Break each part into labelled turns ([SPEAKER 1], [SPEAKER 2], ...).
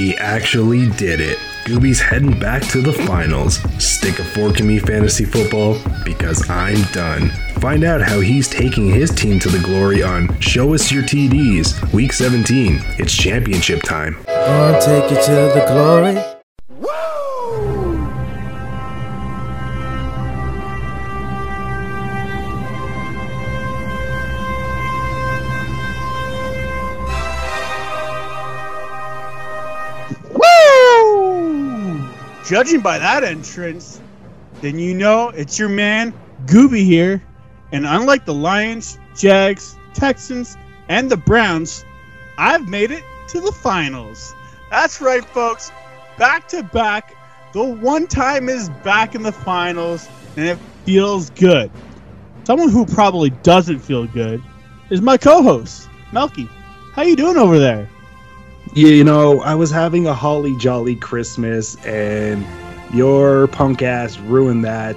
[SPEAKER 1] He actually did it. Gooby's heading back to the finals. Stick a fork in me, fantasy football, because I'm done. Find out how he's taking his team to the glory on Show Us Your TDs, Week 17. It's championship time.
[SPEAKER 2] Gonna take you to the glory.
[SPEAKER 3] Judging by that entrance, then you know it's your man Gooby here. And unlike the Lions, Jags, Texans, and the Browns, I've made it to the finals. That's right, folks. Back to back. The one time is back in the finals, and it feels good. Someone who probably doesn't feel good is my co-host, Melky. How you doing over there?
[SPEAKER 1] Yeah, you know, I was having a holly jolly Christmas, and your punk ass ruined that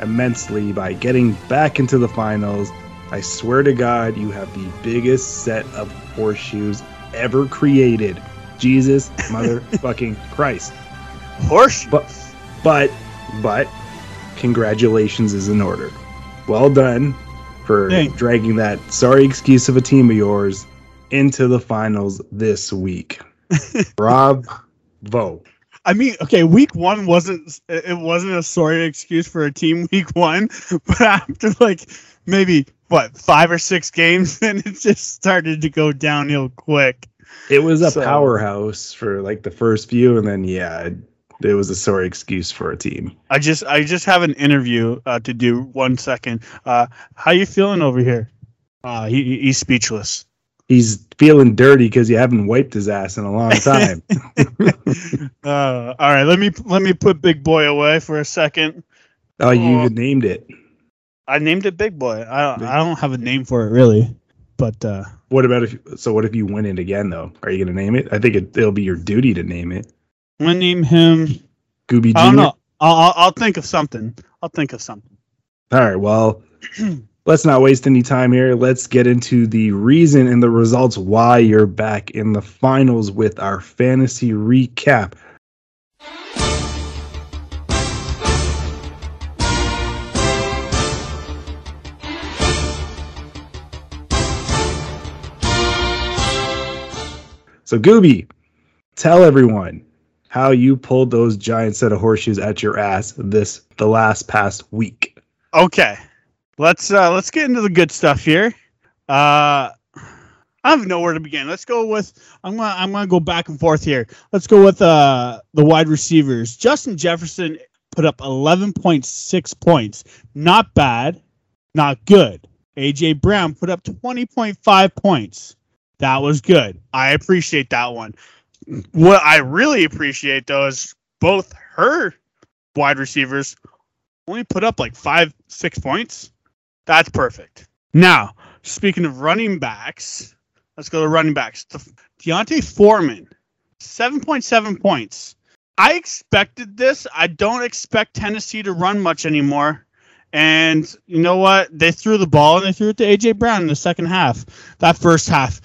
[SPEAKER 1] immensely by getting back into the finals. I swear to God, you have the biggest set of horseshoes ever created. Jesus, motherfucking Christ.
[SPEAKER 3] Horseshoes.
[SPEAKER 1] But, but, but, congratulations is in order. Well done for dragging that sorry excuse of a team of yours into the finals this week. Bravo.
[SPEAKER 3] I mean, okay, week one wasn't it wasn't a sorry excuse for a team week one, but after like maybe what five or six games, then it just started to go downhill quick.
[SPEAKER 1] It was a
[SPEAKER 3] So-
[SPEAKER 1] powerhouse for like the first few, and then yeah, it, it was a sorry excuse for a team.
[SPEAKER 3] I just I just have an interview uh, to do. One second. Uh, how you feeling over here? Uh, he- he's speechless.
[SPEAKER 1] He's feeling dirty because you haven't wiped his ass in a long time.
[SPEAKER 3] Uh, all right, let me let me put Big Boy away for a second.
[SPEAKER 1] oh, you
[SPEAKER 3] Oh.
[SPEAKER 1] named it.
[SPEAKER 3] I named it Big Boy. I don't, I don't have a name for it really, but uh,
[SPEAKER 1] What about if? So what if you win it again though? Are you gonna name it? I think it, it'll be your duty to name it.
[SPEAKER 3] I'm gonna name him.
[SPEAKER 1] Gooby
[SPEAKER 3] I don't know. I'll, I'll I'll think of something. I'll think of something.
[SPEAKER 1] All right. Well, let's not waste any time here. Let's get into the reason and the results why you're back in the finals with our fantasy recap. So, Gooby, tell everyone how you pulled those giant set of horseshoes at your ass this the last past week.
[SPEAKER 3] Okay, let's uh let's get into the good stuff here. Uh, I have nowhere to begin. Let's go with I'm gonna I'm gonna go back and forth here. Let's go with uh the wide receivers. Justin Jefferson put up 11.6 points. Not bad, not good. AJ Brown put up 20.5 points. That was good. I appreciate that one. What I really appreciate though is both her wide receivers only put up like five, six points. That's perfect. Now, speaking of running backs, let's go to running backs. De- D'Onta Foreman, 7.7 points. I expected this. I don't expect Tennessee to run much anymore. And you know what? They threw the ball and they threw it to AJ Brown in the second half. That first half,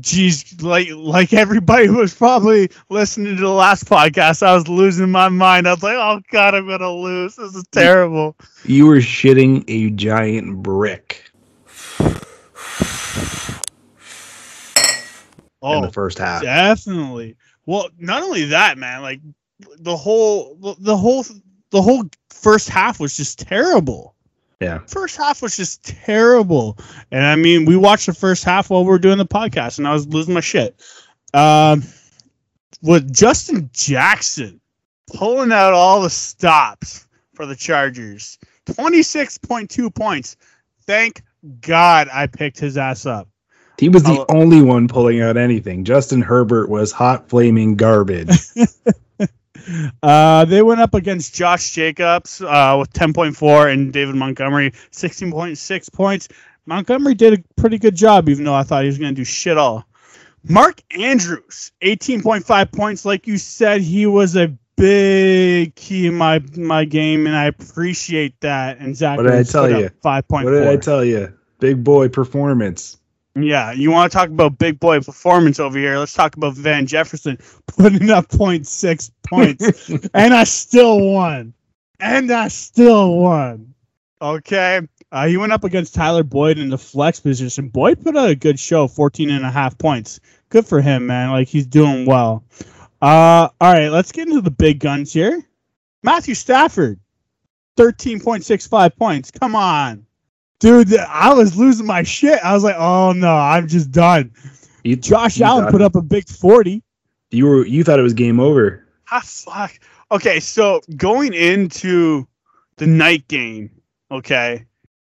[SPEAKER 3] geez, like like everybody was probably listening to the last podcast. I was losing my mind. I was like, "Oh God, I'm gonna lose. This is terrible."
[SPEAKER 1] You were shitting a giant brick
[SPEAKER 3] Oh,
[SPEAKER 1] in the first half.
[SPEAKER 3] Definitely. Well, not only that, man. Like the whole, the whole, the whole first half was just terrible.
[SPEAKER 1] Yeah.
[SPEAKER 3] First half was just terrible, and I mean, we watched the first half while we were doing the podcast, and I was losing my shit. Um, with Justin Jackson pulling out all the stops for the Chargers, twenty six point two points. Thank God I picked his ass up.
[SPEAKER 1] He was the
[SPEAKER 3] I'll-
[SPEAKER 1] only one pulling out anything. Justin Herbert was hot flaming garbage.
[SPEAKER 3] Uh, they went up against Josh Jacobs uh, with 10.4 and David Montgomery 16.6 points. Montgomery did a pretty good job, even though I thought he was going to do shit all. Mark Andrews 18.5 points. Like you said, he was a big key in my my game, and I appreciate that. And Zach,
[SPEAKER 1] What did I tell you?
[SPEAKER 3] 5.4.
[SPEAKER 1] what did I tell you? Big boy performance.
[SPEAKER 3] Yeah, you want to talk about big boy performance over here? Let's talk about Van Jefferson putting up 0.6 points, and I still won, and I still won. Okay, uh, he went up against Tyler Boyd in the flex position. Boyd put out a good show, 14 and a half points. Good for him, man. Like he's doing well. Uh, all right, let's get into the big guns here. Matthew Stafford, 13.65 points. Come on. Dude, I was losing my shit. I was like, oh no, I'm just done.
[SPEAKER 1] You,
[SPEAKER 3] Josh
[SPEAKER 1] you
[SPEAKER 3] Allen
[SPEAKER 1] thought-
[SPEAKER 3] put up a big 40.
[SPEAKER 1] You were you thought it was game over.
[SPEAKER 3] Ah, fuck. Okay, so going into the night game, okay,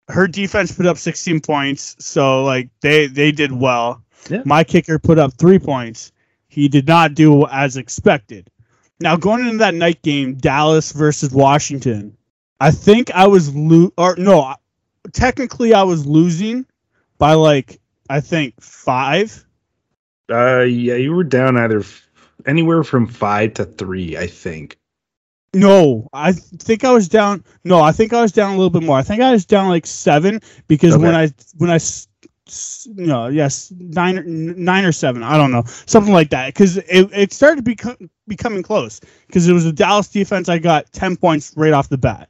[SPEAKER 3] her defense put up 16 points, so like they they did well.
[SPEAKER 1] Yeah.
[SPEAKER 3] My kicker put up three points. He did not do as expected. Now going into that night game, Dallas versus Washington, I think I was lo- or no, technically I was losing by like I think five.
[SPEAKER 1] Uh, yeah, you were down either f- anywhere from five to three, I think.
[SPEAKER 3] No, I think I was down. No, I think I was down a little bit more. I think I was down like seven because when I when I s- s- no yes nine or- nine or seven I don't know something like that because it, it started to become becoming close because it was the Dallas defense I got ten points right off the bat.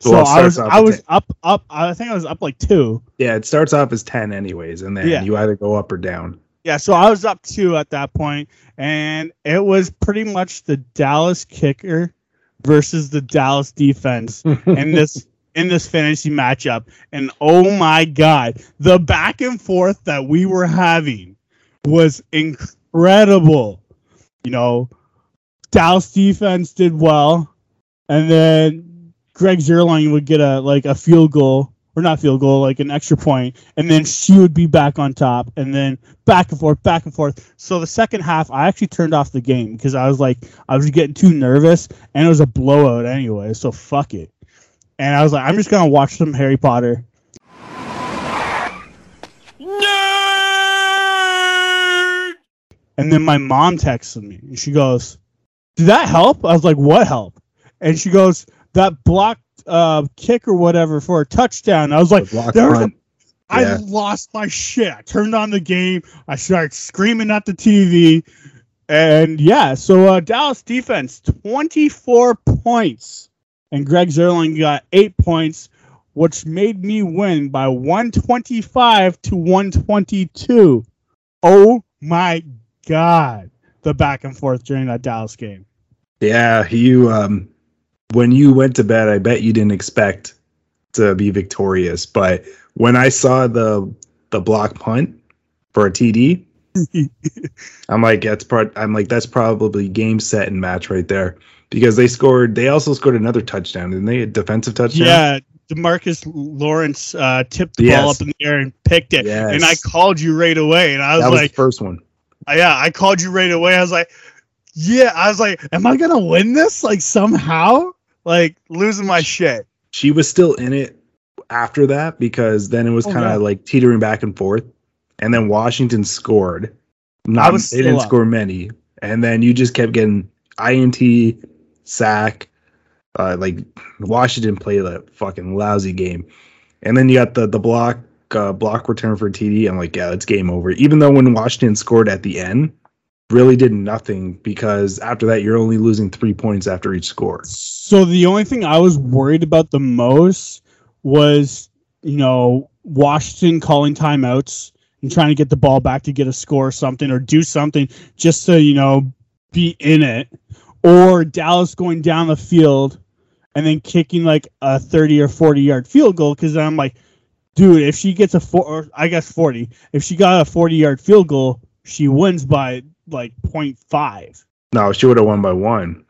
[SPEAKER 3] So
[SPEAKER 1] Well,
[SPEAKER 3] I was I was
[SPEAKER 1] 10.
[SPEAKER 3] up up I think I was up like two.
[SPEAKER 1] Yeah, it starts off as ten anyways, and then
[SPEAKER 3] Yeah.
[SPEAKER 1] you either go up or down.
[SPEAKER 3] Yeah, so I was up two at that point, and it was pretty much the Dallas kicker versus the Dallas defense in this in this fantasy matchup. And oh my god, the back and forth that we were having was incredible. You know, Dallas defense did well, and then Greg Zuerlein would get a like a field goal or not field goal, like an extra point, and then she would be back on top, and then back and forth, back and forth. So the second half, I actually turned off the game because I was like, I was getting too nervous, and it was a blowout anyway. So fuck it. And I was like, I'm just gonna watch some Harry Potter. Nerd! And then my mom texted me, and she goes, "Did that help?" I was like, "What help?" And she goes, "That blocked uh, kick or whatever for a touchdown." I was like,
[SPEAKER 1] The
[SPEAKER 3] "There was a
[SPEAKER 1] punt.
[SPEAKER 3] I
[SPEAKER 1] Yeah.
[SPEAKER 3] lost my shit. I turned on the game. I started screaming at the TV. And yeah, so uh, Dallas defense, 24 points. And Greg Zuerlein got eight points, which made me win by 125 to 122. Oh my God. The back and forth during that Dallas game.
[SPEAKER 1] Yeah, you um when you went to bed, I bet you didn't expect to be victorious, but when I saw the the block punt for a TD, I'm like that's part I'm like that's probably game set and match right there because they scored they also scored another touchdown, didn't they? A defensive touchdown.
[SPEAKER 3] Yeah, DeMarcus Lawrence uh, tipped the
[SPEAKER 1] Yes.
[SPEAKER 3] ball up in the air and picked it.
[SPEAKER 1] Yes.
[SPEAKER 3] And I called you right away. And I was
[SPEAKER 1] that was
[SPEAKER 3] like,
[SPEAKER 1] the first one.
[SPEAKER 3] Yeah, I called you right away. I was like, yeah, I was like, am I gonna win this? Like somehow? Like losing my shit.
[SPEAKER 1] She was still in it after that because then it was
[SPEAKER 3] Oh,
[SPEAKER 1] kind of like teetering back and forth, and then Washington scored. Not they didn't
[SPEAKER 3] up.
[SPEAKER 1] score many, and then you just kept getting INT sack. Uh, like Washington played a fucking lousy game, and then you got the the block uh, block return for TD. I'm like, yeah, it's game over. Even though when Washington scored at the end, really did nothing because after that you're only losing three points after each score.
[SPEAKER 3] So the only thing I was worried about the most was, you know, Washington calling timeouts and trying to get the ball back to get a score or something or do something just to, you know, be in it. Or Dallas going down the field and then kicking like a 30 or 40 yard field goal because I'm like, dude, if she gets a four, I guess 40, if she got a 40 yard field goal, she wins by like 0.5.
[SPEAKER 1] No, she would have won by one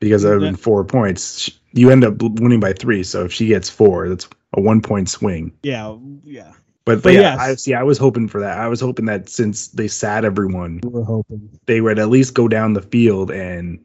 [SPEAKER 1] because that would have
[SPEAKER 3] Yeah.
[SPEAKER 1] been four points. Sh- You end up winning by three, so if she gets four, that's a one point swing.
[SPEAKER 3] Yeah, yeah.
[SPEAKER 1] But,
[SPEAKER 3] But
[SPEAKER 1] but yeah,
[SPEAKER 3] yes.
[SPEAKER 1] I see. I was hoping for that. I was hoping that since they sat everyone,
[SPEAKER 3] We were hoping.
[SPEAKER 1] they would at least go down the field and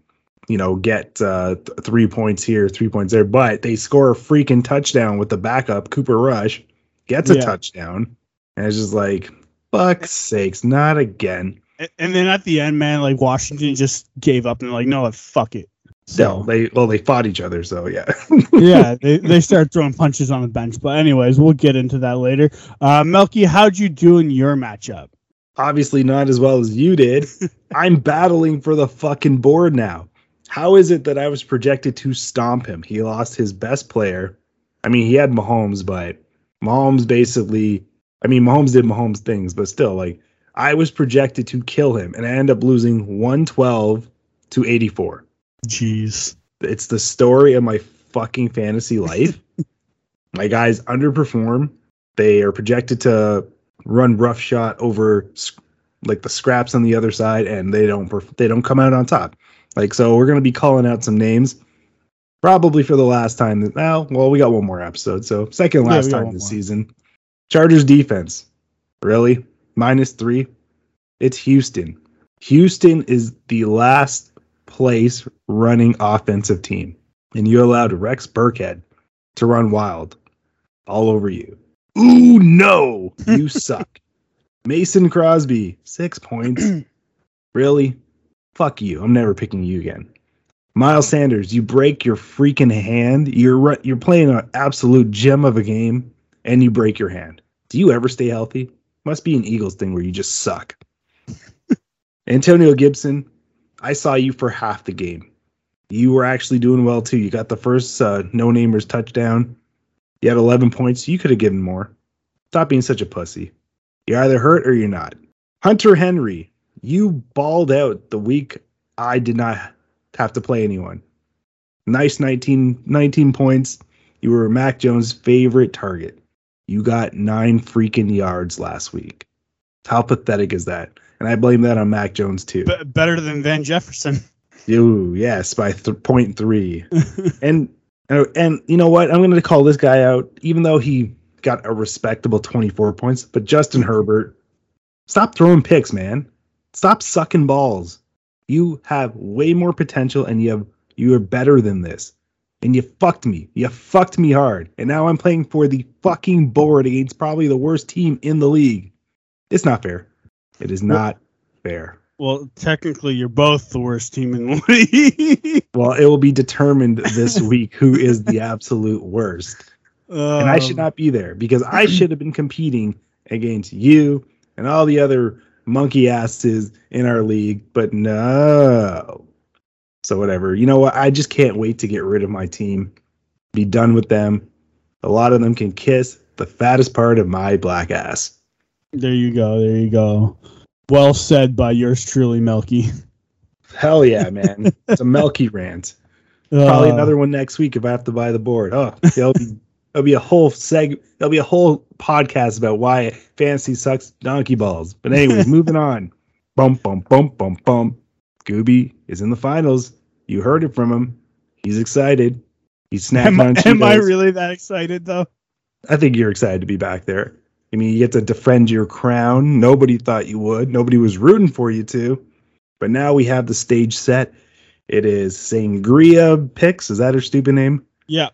[SPEAKER 1] you know get uh, th- three points here, three points there. But they score a freaking touchdown with the backup Cooper Rush gets a
[SPEAKER 3] Yeah.
[SPEAKER 1] touchdown, and it's just like fuck's sakes, not again.
[SPEAKER 3] And, then at the end, man, like Washington just gave up and like, no, fuck it. So
[SPEAKER 1] they well they fought each other, so yeah.
[SPEAKER 3] yeah, they, they start throwing punches on the bench. But anyways, we'll get into that later. Uh, Melky, how'd you do in your matchup?
[SPEAKER 1] Obviously not as well as you did. I'm battling for the fucking board now. How is it that I was projected to stomp him? He lost his best player. I mean, he had Mahomes, but Mahomes basically, I mean, Mahomes did Mahomes things, but still, like, I was projected to kill him, and I end up losing 112 to 84.
[SPEAKER 3] Jeez.
[SPEAKER 1] It's the story of my fucking fantasy life. my guys underperform. They are projected to run rough shot over like the scraps on the other side, and they don't perf- they don't come out on top. Like so, we're gonna be calling out some names, probably for the last time. Now, well, we got one more episode, so second last
[SPEAKER 3] got
[SPEAKER 1] time this
[SPEAKER 3] more.
[SPEAKER 1] season. Chargers defense, really minus three. It's Houston. Houston is the last place running offensive team, and you allowed Rex Burkhead to run wild all over you. Ooh, no, you suck. Mason Crosby, six points. really? Fuck you. I'm never picking you again. Miles Sanders, you break your freaking hand. You're you're playing an absolute gem of a game, and you break your hand. Do you ever stay healthy? Must be an Eagles thing where you just suck. Antonio Gibson, I saw you for half the game. You were actually doing well too. You got the first uh, no namers touchdown. You had 11 points. You could have given more. Stop being such a pussy. You're either hurt or you're not. Hunter Henry, you balled out the week I did not have to play anyone. Nice 19, 19 points. You were Mac Jones' favorite target. You got nine freaking yards last week. How pathetic is that? And I blame that on Mac Jones too.
[SPEAKER 3] Better than Van Jefferson.
[SPEAKER 1] Ooh, yes, by th- point three. and and and you know what? I'm going to call this guy out, even though he got a respectable 24 points. But Justin Herbert, stop throwing picks, man. Stop sucking balls. You have way more potential, and you have you are better than this. And you fucked me. You fucked me hard. And now I'm playing for the fucking board against probably the worst team in the league. It's not fair. It is not fair.
[SPEAKER 3] well, technically, you're both the worst team in the league.
[SPEAKER 1] Well, it will be determined this week who is the absolute worst. And I should
[SPEAKER 3] Um,
[SPEAKER 1] not be there because I should have been competing against you and all the other monkey asses in our league, but no. So whatever. You know what? I just can't wait to get rid of my team. Be done with them. A lot of them can kiss the fattest part of my black ass.
[SPEAKER 3] There you go. There you go. Well said by yours truly, Melky.
[SPEAKER 1] Hell yeah, man. it's a Melky rant. Probably
[SPEAKER 3] Uh,
[SPEAKER 1] another one next week if I have to buy the board. Oh, it'll be it'll be a whole seg. There'll be a whole podcast about why fantasy sucks donkey balls. But anyways, moving on. Bum bum bum bum bum. Gooby is in the finals. You heard it from him. He's excited. He's snacking
[SPEAKER 3] Am, I-
[SPEAKER 1] on
[SPEAKER 3] am I really that excited though?
[SPEAKER 1] I think you're excited to be back there. I mean, you get to defend your crown. Nobody thought you would. Nobody was rooting for you to. But now we have the stage set. It is Sangria Picks. Is that her stupid name?
[SPEAKER 3] Yeah,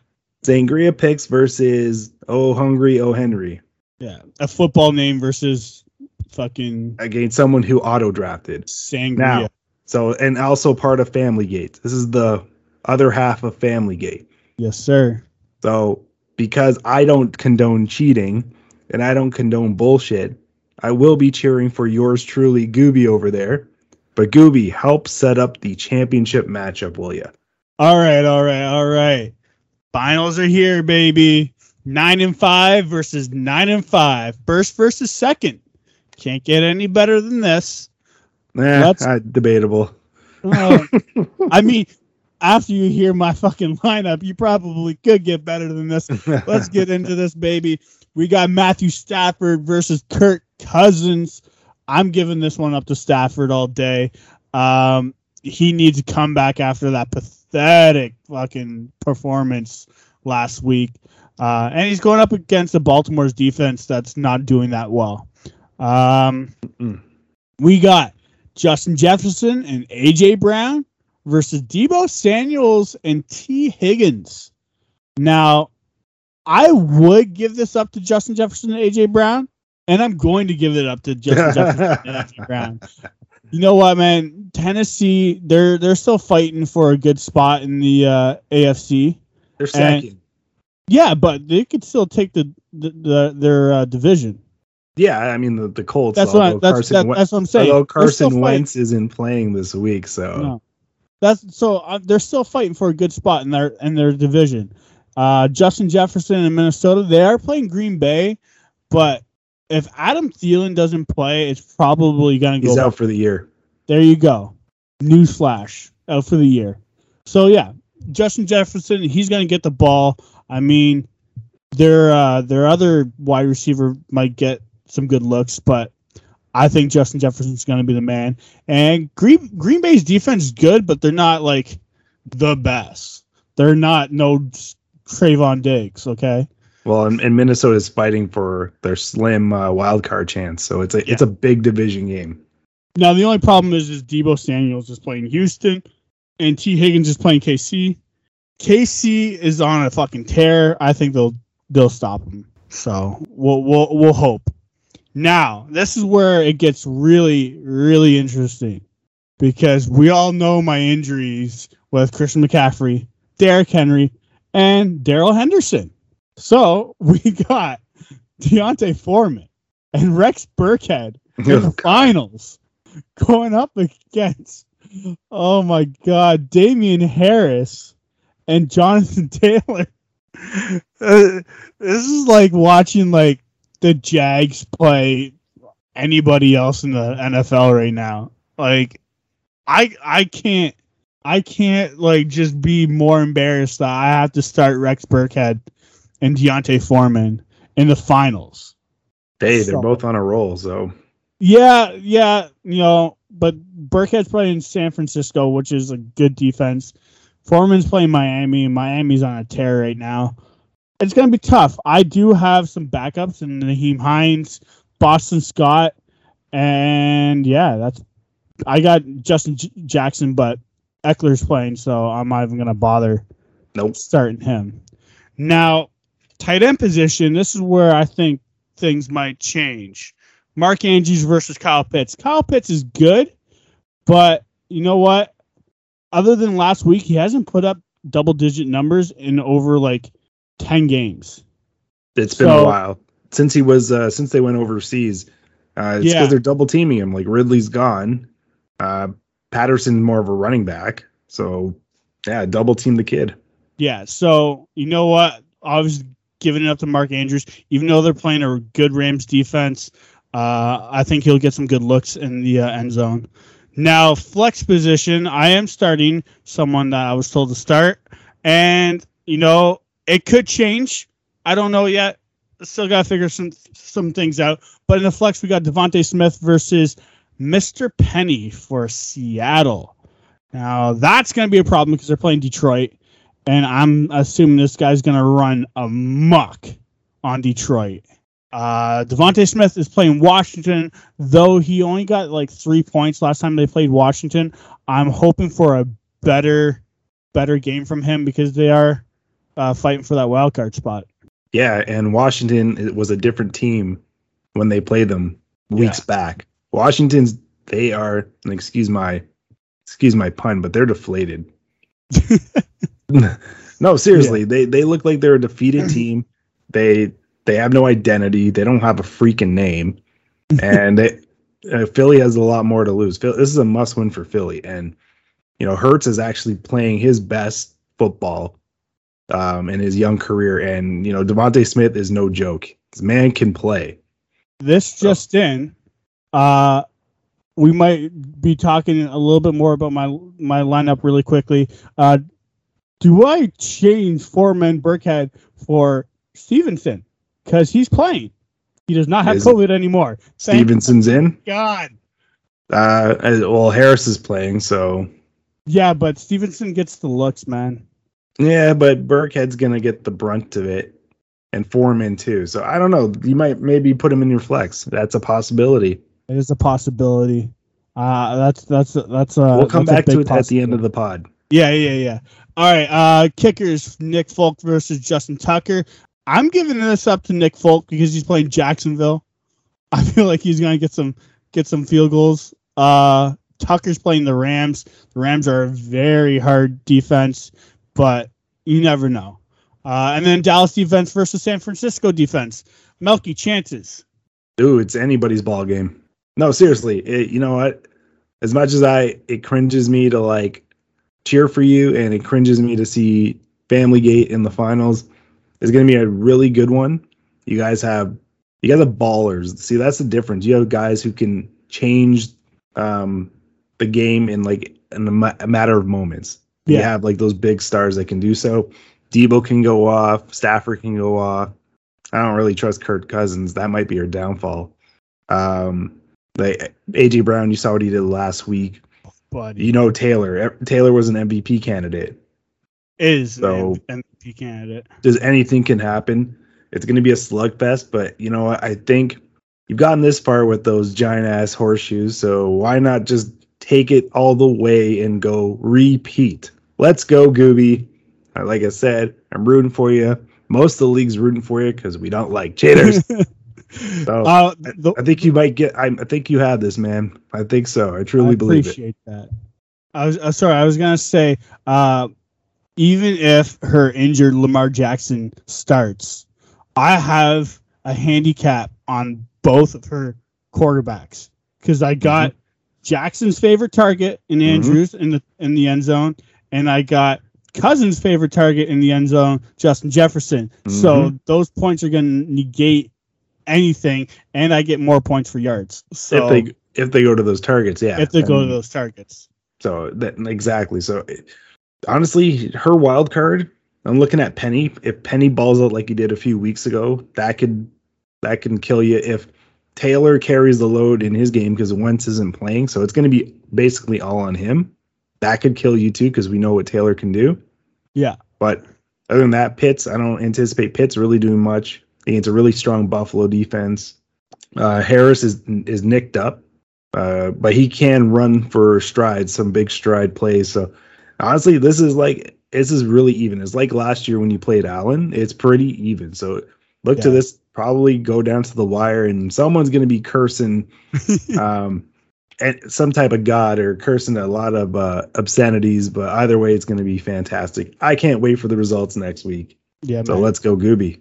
[SPEAKER 1] Sangria Picks versus Oh Hungry Oh Henry
[SPEAKER 3] yeah. A football name versus fucking
[SPEAKER 1] against someone who auto drafted.
[SPEAKER 3] sangria.
[SPEAKER 1] Now, so and also part of Family Gate. This is the other half of Family Gate.
[SPEAKER 3] Yes, sir.
[SPEAKER 1] So because I don't condone cheating and I don't condone bullshit, I will be cheering for yours truly, Gooby over there. But Gooby, help set up the championship matchup, will you?
[SPEAKER 3] All right, all right, all right. Finals are here, baby. Nine and five versus nine and five. First versus second. Can't get any better than this.
[SPEAKER 1] Uh, debatable.
[SPEAKER 3] Uh, I mean, after you hear my fucking lineup, you probably could get better than this. Let's get into this, baby. We got Matthew Stafford versus Kirk Cousins. I'm giving this one up to Stafford all day. Um, he needs to come back after that pathetic fucking performance last week. Uh, and he's going up against the Baltimore's defense that's not doing that well. Um, we got Justin Jefferson and AJ Brown versus Deebo Samuels and Tee Higgins. Now, I would give this up to Justin Jefferson and AJ Brown, and I'm going to give it up to Justin Jefferson and AJ Brown. You know what, man? Tennessee, they're they're still fighting for a good spot in the uh, AFC.
[SPEAKER 1] They're second.
[SPEAKER 3] Yeah, but they could still take the, the, the their uh, division.
[SPEAKER 1] Yeah, I mean the, the Colts.
[SPEAKER 3] That's what I,
[SPEAKER 1] although
[SPEAKER 3] that's
[SPEAKER 1] Carson
[SPEAKER 3] that, that's what I'm saying.
[SPEAKER 1] although Carson. Wentz isn't playing this week, so
[SPEAKER 3] No. That's so uh, they're still fighting for a good spot in their in their division. Uh, Justin Jefferson in Minnesota, they are playing Green Bay, but if Adam Thielen doesn't play, it's probably gonna go.
[SPEAKER 1] he's out for the year.
[SPEAKER 3] There you go. Newsflash, out for the year. So yeah, Justin Jefferson, he's gonna get the ball. I mean, their uh, their other wide receiver might get some good looks, but I think Justin Jefferson's gonna be the man. And Green Green Bay's defense is good, but they're not like the best. They're not no Trevon Diggs. Okay.
[SPEAKER 1] Well, and, and Minnesota's fighting for their slim uh, wild card chance, so it's a it's a big division game.
[SPEAKER 3] Now the only problem is is Deebo Samuel's is playing Houston, and Tee Higgins is playing KC. KC is on a fucking tear. I think they'll they'll stop him. So we'll we'll we'll hope. Now this is where it gets really really interesting because we all know my injuries with Christian McCaffrey, Derrick Henry, and Darrell Henderson. So we got D'Onta Foreman and Rex Burkhead in the finals going up against oh my god Damien Harris and Jonathan Taylor. Uh, this is like watching like the Jags play anybody else in the NFL right now. Like I I can't I can't like just be more embarrassed that I have to start Rex Burkhead and D'Onta Foreman in the finals.
[SPEAKER 1] Hey, they're
[SPEAKER 3] So-
[SPEAKER 1] both on a roll, so
[SPEAKER 3] Yeah, yeah, you know, but Burkhead's playing in San Francisco, which is a good defense. Foreman's playing Miami, and Miami's on a tear right now. It's going to be tough. I do have some backups in Nyheim Hines, Boston Scott, and yeah, that's. I got Justin J- Jackson, but Ekeler's playing, so I'm not even going to bother
[SPEAKER 1] nope.
[SPEAKER 3] starting him. Now, tight end position, this is where I think things might change. Mark Andrews versus Kyle Pitts. Kyle Pitts is good, but you know what? Other than last week, he hasn't put up double digit numbers in over like 10 games.
[SPEAKER 1] It's been
[SPEAKER 3] So-
[SPEAKER 1] a while since he was uh, since they went overseas. Uh, it's because
[SPEAKER 3] Yeah.
[SPEAKER 1] they're double teaming him. Like Ridley's gone, uh, Patterson's more of a running back, so yeah, double team the kid.
[SPEAKER 3] Yeah, so you know what? Obviously, giving it up to Mark Andrews, even though they're playing a good Rams defense, uh, I think he'll get some good looks in the uh, end zone. Now, flex position, I am starting someone that I was told to start, and you know it could change. I don't know yet. Still got to figure some some things out. But in the flex, we got DeVonta Smith versus Mr. Penny for Seattle. Now that's going to be a problem because they're playing Detroit, and I'm assuming this guy's going to run amok on Detroit. Uh, DeVonta Smith is playing Washington, though he only got like three points last time they played Washington. I'm hoping for a better, better game from him because they are uh, fighting for that wild card spot.
[SPEAKER 1] Yeah, and Washington it was a different team when they played them weeks back. Washington's they are and excuse my excuse my pun, but they're deflated. no, seriously, they they look like they're a defeated team. They they have no identity. They don't have a freaking name, and they, uh, Philly has a lot more to lose. Phil, this is a must win for Philly, and you know Hurts is actually playing his best football um, in his young career, and you know DeVonta Smith is no joke. This man can play.
[SPEAKER 3] This just in, uh, we might be talking a little bit more about my my lineup really quickly. Uh, do I change Foreman Burkhead for Stevenson because he's playing? He does not have
[SPEAKER 1] Is-
[SPEAKER 3] COVID anymore. Thank
[SPEAKER 1] Stevenson's in.
[SPEAKER 3] God.
[SPEAKER 1] Uh, well, Harris is playing, so
[SPEAKER 3] Yeah, but Stevenson gets the looks, man.
[SPEAKER 1] Yeah, but Burkhead's gonna get the brunt of it, and Foreman too. So I don't know. You might maybe put him in your flex. That's a possibility.
[SPEAKER 3] It is a possibility. Uh, that's that's that's uh.
[SPEAKER 1] we'll come back to it at the end of the pod.
[SPEAKER 3] Yeah, yeah, yeah. All right. Uh kickers Nick Folk versus Justin Tucker. I'm giving this up to Nick Folk because he's playing Jacksonville. I feel like he's gonna get some get some field goals. Uh Tucker's playing the Rams. The Rams are a very hard defense, but you never know. Uh, and then Dallas defense versus San Francisco defense. Melky chances.
[SPEAKER 1] Dude, it's anybody's ball game. No, seriously. It, you know what? As much as I, it cringes me to like cheer for you, and it cringes me to see Family Gate in the finals. It's going to be a really good one. You guys have, you guys have ballers. See, that's the difference. You have guys who can change um, the game in like in a, ma- a matter of moments. You have like those big stars that can do so. Deebo can go off. Stafford can go off. I don't really trust Kirk Cousins. That might be her downfall. Um, like AJ Brown, you saw what he did last week.
[SPEAKER 3] But
[SPEAKER 1] You know Taylor. Taylor was an MVP candidate.
[SPEAKER 3] is
[SPEAKER 1] So-
[SPEAKER 3] an MVP candidate.
[SPEAKER 1] Does anything can happen? It's going to be a slugfest, but you know? I think you've gotten this far with those giant ass horseshoes. So why not just take it all the way and go repeat? Let's go, Gooby. Uh, Like I said, I'm rooting for you. Most of the league's rooting for you because we don't like cheaters. So
[SPEAKER 3] Uh, the,
[SPEAKER 1] I think you might get. I, I think you have this, man. I think so. I truly
[SPEAKER 3] I
[SPEAKER 1] believe it.
[SPEAKER 3] appreciate that. I was uh, sorry. I was gonna say, uh, even if her injured Lamar Jackson starts, I have a handicap on both of her quarterbacks because I got Jackson's favorite target in
[SPEAKER 1] Mhm.
[SPEAKER 3] Andrews in the in the end zone, and I got Cousins' favorite target in the end zone, Justin Jefferson. So mm-hmm. those points are going to negate anything, and I get more points for yards. So
[SPEAKER 1] if they if they go to those targets, yeah.
[SPEAKER 3] if they go to those targets.
[SPEAKER 1] So that exactly. So it- honestly, her wild card. I'm looking at Penny. If Penny balls out like he did a few weeks ago, that could that can kill you. If Taylor carries the load in his game because Wentz isn't playing, so it's going to be basically all on him. That could kill you too because we know what Taylor can do.
[SPEAKER 3] Yeah.
[SPEAKER 1] But other than that, Pitts, I don't anticipate Pitts really doing much against a really strong Buffalo defense. Uh, Harris is is nicked up, uh, but he can run for strides, some big stride plays. So honestly, this is like this is really even. It's like last year when you played Allen. It's pretty even. So look to this probably go down to the wire, and someone's going to be cursing um, some type of god or cursing a lot of uh, obscenities. But either way, it's going to be fantastic. I can't wait for the results next week.
[SPEAKER 3] Yeah,
[SPEAKER 1] So
[SPEAKER 3] man.
[SPEAKER 1] let's go, Gooby.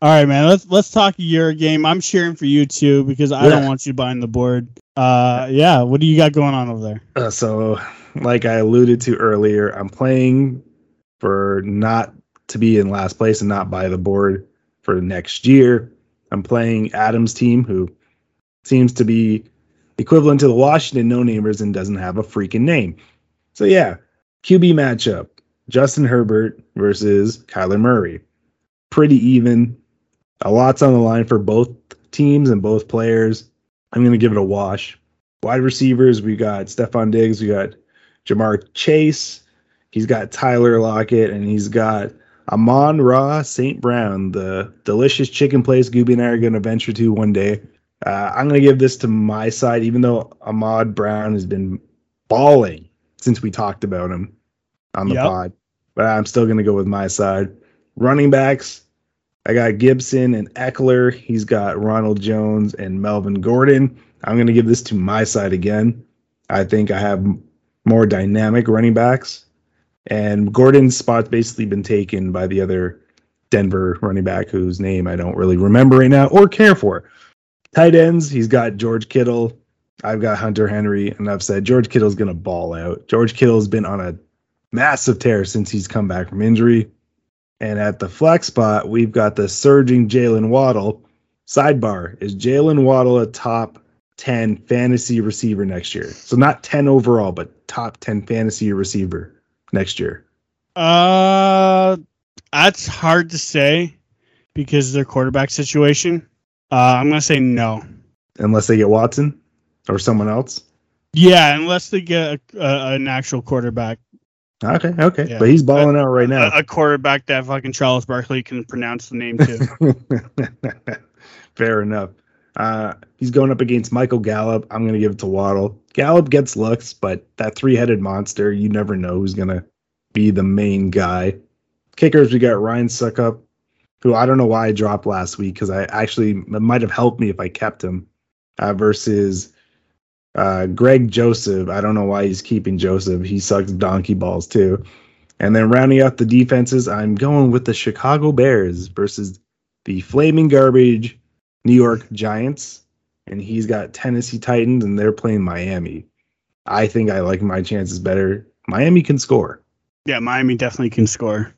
[SPEAKER 3] All right, man. Let's let's talk your game. I'm cheering for you too because I don't want you buying the board. Uh, yeah. What do you got going on over there?
[SPEAKER 1] Uh, so, like I alluded to earlier, I'm playing for not to be in last place and not buy the board for next year. I'm playing Adam's team, who seems to be equivalent to the Washington no namers and doesn't have a freaking name. So, yeah, QB matchup Justin Herbert versus Kyler Murray. Pretty even. A lot's on the line for both teams and both players. I'm to give it a wash. Wide receivers, we got Stefon Diggs, we got Ja'Marr Chase, he's got Tyler Lockett, and he's got Amon Ra St. Brown, the delicious chicken place Gooby and I are going to venture to one day. Uh, I'm going to give this to my side, even though Ahmad Brown has been balling since we talked about him on the
[SPEAKER 3] Yep.
[SPEAKER 1] pod. But I'm still going to go with my side. Running backs, I got Gibson and Ekeler. He's got Ronald Jones and Melvin Gordon. I'm going to give this to my side again. I think I have more dynamic running backs. And Gordon's spot's basically been taken by the other Denver running back whose name I don't really remember right now or care for. Tight ends, he's got George Kittle. I've got Hunter Henry. And I've said George Kittle's going to ball out. George Kittle's been on a massive tear since he's come back from injury. And at the flex spot, we've got the surging Jaylen Waddle. Sidebar is Jaylen Waddle a top 10 fantasy receiver next year? So not 10 overall, but top 10 fantasy receiver next year.
[SPEAKER 3] Uh, that's hard to say because of their quarterback situation. Uh, I'm gonna say no.
[SPEAKER 1] Unless they get Watson or someone else.
[SPEAKER 3] Yeah, unless they get a, a, an actual quarterback,
[SPEAKER 1] Okay, okay.
[SPEAKER 3] Yeah.
[SPEAKER 1] But he's balling out right now.
[SPEAKER 3] a, a quarterback that fucking Charles Barkley can pronounce the name too.
[SPEAKER 1] Fair enough. Uh, he's going up against Michael Gallup. I'm going to give it to Waddle. Gallup gets looks, but that three headed monster, you never know who's going to be the main guy. Kickers, we got Ryan Succop, who I don't know why I dropped last week because I actually might have helped me if I kept him, uh, versus Uh, Greg Joseph, I don't know why he's keeping Joseph. He sucks donkey balls too. And then rounding out the defenses, I'm going with the Chicago Bears versus the Flaming Garbage New York Giants. And he's got Tennessee Titans, and they're playing Miami. I think I like my chances better. Miami can score.
[SPEAKER 3] Yeah, Miami definitely can score.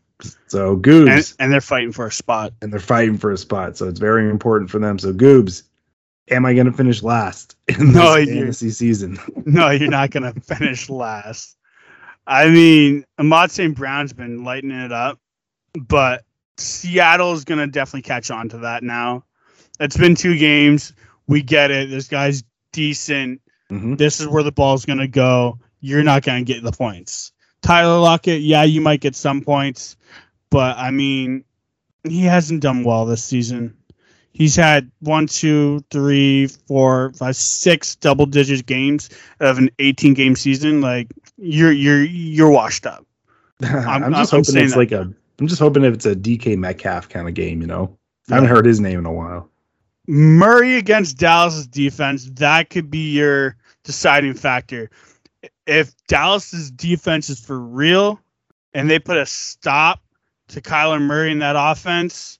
[SPEAKER 1] So Goobs.
[SPEAKER 3] And, and they're fighting for a spot.
[SPEAKER 1] and they're fighting for a spot. So it's very important for them. So Goobs, am I going to finish last in
[SPEAKER 3] No,
[SPEAKER 1] this fantasy season?
[SPEAKER 3] No, you're not going to finish last. I mean, Ahmad St. Brown's been lighting it up, but Seattle is going to definitely catch on to that now. It's been two games. We get it. This guy's decent.
[SPEAKER 1] Mhm.
[SPEAKER 3] This is where the ball's going to go. You're not going to get the points. Tyler Lockett, yeah, you might get some points, but I mean, he hasn't done well this season. He's had one, two, three, four, five, six double digit games of an 18 game season. Like you're you're you're washed up.
[SPEAKER 1] I'm,
[SPEAKER 3] I'm-
[SPEAKER 1] just
[SPEAKER 3] I'm
[SPEAKER 1] hoping it's
[SPEAKER 3] that.
[SPEAKER 1] like a. I'm just hoping if it's a DK Metcalf kind of game. You know, I haven't heard his name in a while.
[SPEAKER 3] Murray against Dallas's defense, that could be your deciding factor. If Dallas's defense is for real and they put a stop to Kyler Murray in that offense,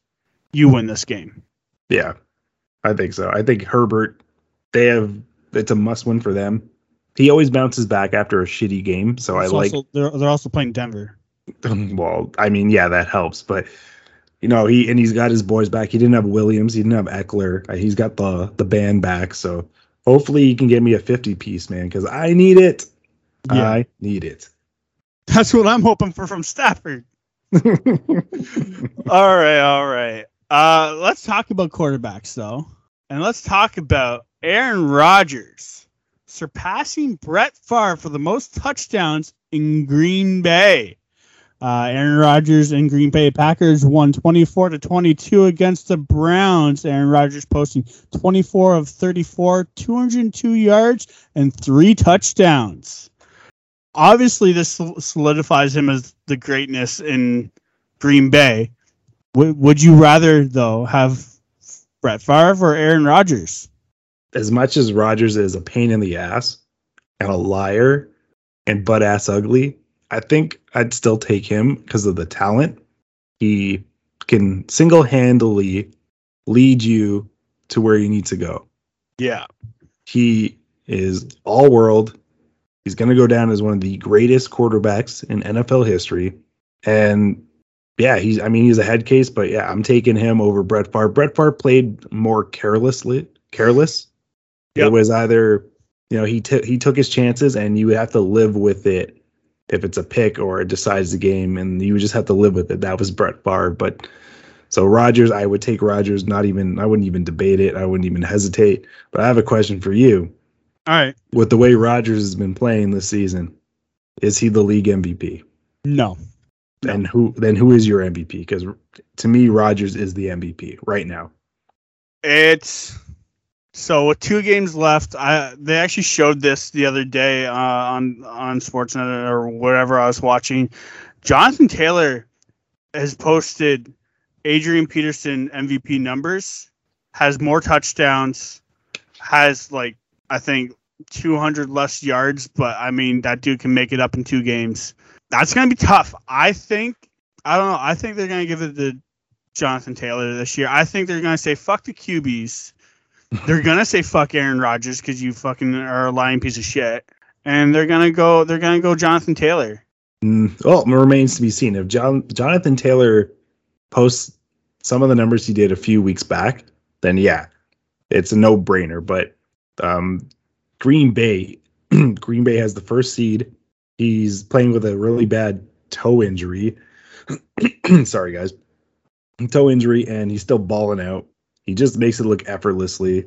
[SPEAKER 3] you win this game.
[SPEAKER 1] Yeah, I think so. I think Herbert. They have. It's a must win for them. He always bounces back after a shitty game, so I
[SPEAKER 3] It's
[SPEAKER 1] like.
[SPEAKER 3] they're, they're also playing Denver.
[SPEAKER 1] well, I mean, yeah, that helps, but you know, he and he's got his boys back. He didn't have Williams, he didn't have Ekeler. Uh, He's got the the band back, so hopefully he can get me a 50 piece, man, because I need it.
[SPEAKER 3] Yeah.
[SPEAKER 1] I need it.
[SPEAKER 3] That's what I'm hoping for from Stafford. all right, all right. Uh, let's talk about quarterbacks though, and let's talk about Aaron Rodgers surpassing Brett Favre for the most touchdowns in Green Bay. Uh, Aaron Rodgers and Green Bay Packers won 24 to 22 against the Browns. Aaron Rodgers posting 24 of 34, 202 yards, and three touchdowns. Obviously, this solidifies him as the greatness in Green Bay. W- would you rather, though, have Brett Favre or Aaron Rodgers?
[SPEAKER 1] as much as Rodgers is a pain in the ass and a liar and butt ass ugly, I think I'd still take him because of the talent. He can single handedly lead you to where you need to go.
[SPEAKER 3] Yeah.
[SPEAKER 1] He is all world. He's going to go down as one of the greatest quarterbacks in NFL history. And yeah, he's, I mean, he's a head case, but yeah, I'm taking him over Brett Favre. Brett Favre played more carelessly, careless.
[SPEAKER 3] Yep.
[SPEAKER 1] It was either, you know, he, t- he took his chances and you would have to live with it if it's a pick or it decides the game and you just have to live with it. That was Brett Favre. But so Rodgers, I would take Rodgers, not even, I wouldn't even debate it. I wouldn't even hesitate. But I have a question for you.
[SPEAKER 3] All right.
[SPEAKER 1] With the way Rodgers has been playing this season, is he the league MVP?
[SPEAKER 3] No. No.
[SPEAKER 1] And who then who is your MVP? Because to me, Rodgers is the MVP right now.
[SPEAKER 3] It's so with two games left. I they actually showed this the other day uh, on on Sportsnet or whatever I was watching. Jonathan Taylor has posted Adrian Peterson MVP numbers, has more touchdowns, has like I think 200 less yards, but I mean that dude can make it up in two games. That's gonna be tough. I think I don't know. I think they're gonna give it to Jonathan Taylor this year. I think they're gonna say fuck the QBs. they're gonna say fuck Aaron Rodgers because you fucking are a lying piece of shit, and they're gonna go. They're gonna go Jonathan Taylor.
[SPEAKER 1] Mm, well, it remains to be seen if John Jonathan Taylor posts some of the numbers he did a few weeks back. Then yeah, it's a no brainer. But um, Green Bay, Green Bay has the first seed. He's playing with a really bad toe injury. Sorry, guys, toe injury, and he's still balling out. He just makes it look effortlessly.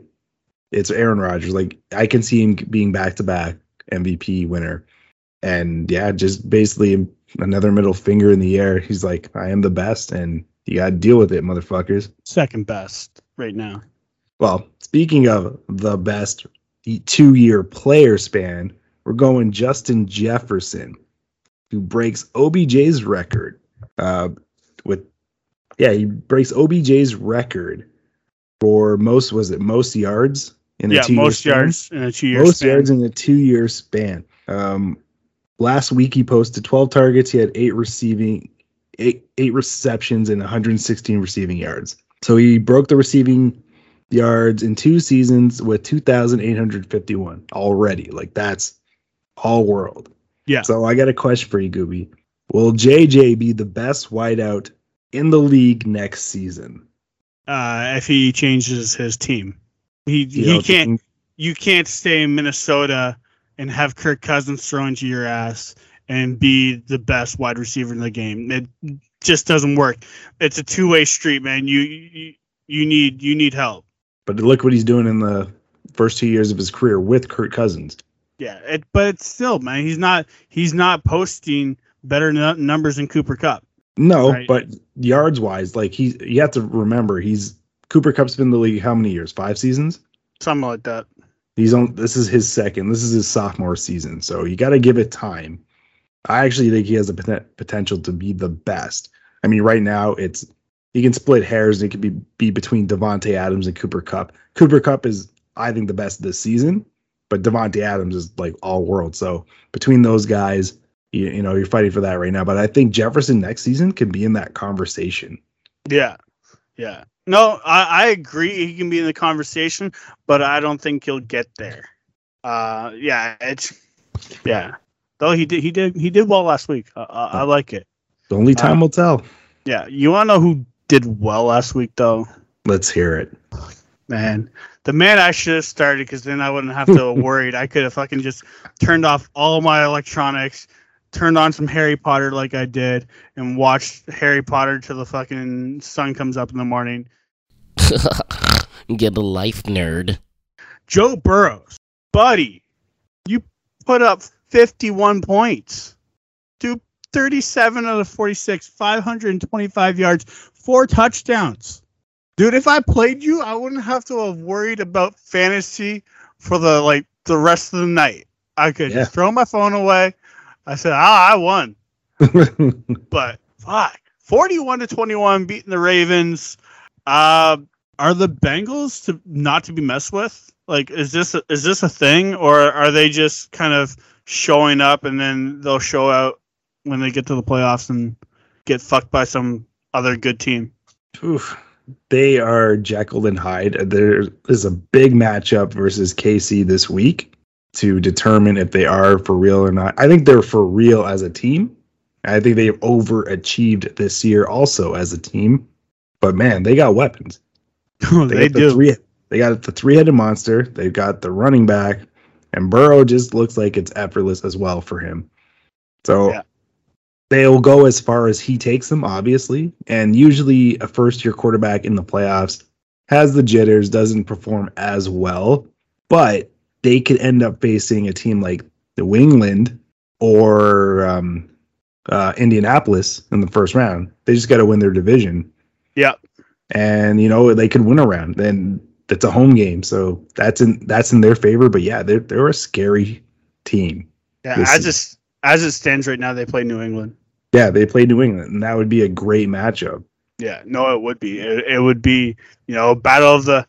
[SPEAKER 1] It's Aaron Rodgers. Like I can see him being back to back MVP winner. And yeah, just basically another middle finger in the air. He's like, I am the best, and you got to deal with it, motherfuckers.
[SPEAKER 3] Second best right now.
[SPEAKER 1] Well, speaking of the best two year player span, we're going Justin Jefferson, who breaks OBJ's record. Uh, with yeah, he breaks OBJ's record for most was it most yards in a
[SPEAKER 3] yeah, most
[SPEAKER 1] span.
[SPEAKER 3] yards in a two year
[SPEAKER 1] most
[SPEAKER 3] span.
[SPEAKER 1] yards in a two-year span. Um, last week he posted 12 targets. He had eight receiving, eight eight receptions and 116 receiving yards. So he broke the receiving yards in two seasons with 2,851 already. Like that's all world.
[SPEAKER 3] Yeah.
[SPEAKER 1] So I got a question for you, Gooby. Will JJ be the best wideout in the league next season?
[SPEAKER 3] uh, if he changes his team. He
[SPEAKER 1] You
[SPEAKER 3] he can't. You can't stay in Minnesota and have Kirk Cousins throw into your ass and be the best wide receiver in the game. It just doesn't work. It's a two way street, man. You, you you need you need help.
[SPEAKER 1] But look what he's doing in the first two years of his career with Kirk Cousins.
[SPEAKER 3] Yeah, it, but it's still, man. He's not he's not posting better nu- numbers than Cooper Kupp.
[SPEAKER 1] No,
[SPEAKER 3] Right.
[SPEAKER 1] but yards wise, like he, you have to remember he's Cooper Kupp's been in the league how many years? Five seasons.
[SPEAKER 3] Something like that.
[SPEAKER 1] He's on. This is his second. This is his sophomore season. So you got to give it time. I actually think he has the poten- potential to be the best. I mean, right now it's he can split hairs. And it could be be between Davante Adams and Cooper Kupp. Cooper Kupp is, I think, the best this season, but Davante Adams is like all world. So between those guys, you, you know, you're fighting for that right now. But I think Jefferson next season can be in that conversation.
[SPEAKER 3] Yeah, yeah. No, I, I agree. He can be in the conversation, but I don't think he'll get there. Uh, yeah, it's yeah. Though he did, he did, he did well last week. Uh, I, I like it.
[SPEAKER 1] The only time will tell.
[SPEAKER 3] Yeah, you want to know who did well last week though?
[SPEAKER 1] Let's hear it.
[SPEAKER 3] Man, the man I should have started because then I wouldn't have to have worried. I could have fucking just turned off all my electronics, turned on some Harry Potter like I did, and watched Harry Potter till the fucking sun comes up in the morning.
[SPEAKER 4] Get a life, nerd.
[SPEAKER 3] Joe Burrows, buddy, you put up 51 points. Do 37 out of 46, 525 yards, four touchdowns. Dude, if I played you, I wouldn't have to have worried about fantasy for the like the rest of the night. I could
[SPEAKER 1] Yeah.
[SPEAKER 3] just throw my phone away. I said, ah, I won. But fuck, 41 to 21, beating the Ravens. Uh, are the Bengals to not to be messed with? Like, is this a, is this a thing, or are they just kind of showing up and then they'll show out when they get to the playoffs and get fucked by some other good team?
[SPEAKER 1] Oof. They are Jekyll and Hyde. There is a big matchup versus KC this week to determine if they are for real or not. I think they're for real as a team. I think they've overachieved this year also as a team. But man, they got weapons.
[SPEAKER 3] Oh, they
[SPEAKER 1] got the
[SPEAKER 3] do.
[SPEAKER 1] Three, they got the three-headed monster. They've got the running back, and Burrow just looks like it's effortless as well for him. So
[SPEAKER 3] Yeah.
[SPEAKER 1] They'll go as far as he takes them, obviously. And usually, a first-year quarterback in the playoffs has the jitters, doesn't perform as well, but they could end up facing a team like New England or um, uh, Indianapolis in the first round. They just got to win their division
[SPEAKER 3] Yeah,
[SPEAKER 1] and you know they could win a round. Then that's a home game, so that's in that's in their favor. But yeah, they're they're a scary team.
[SPEAKER 3] yeah.
[SPEAKER 1] Is-
[SPEAKER 3] it as it stands right now, they play New England.
[SPEAKER 1] Yeah, they play New England, and that would be a great matchup.
[SPEAKER 3] Yeah, no, it would be. It, it would be, you know, battle of the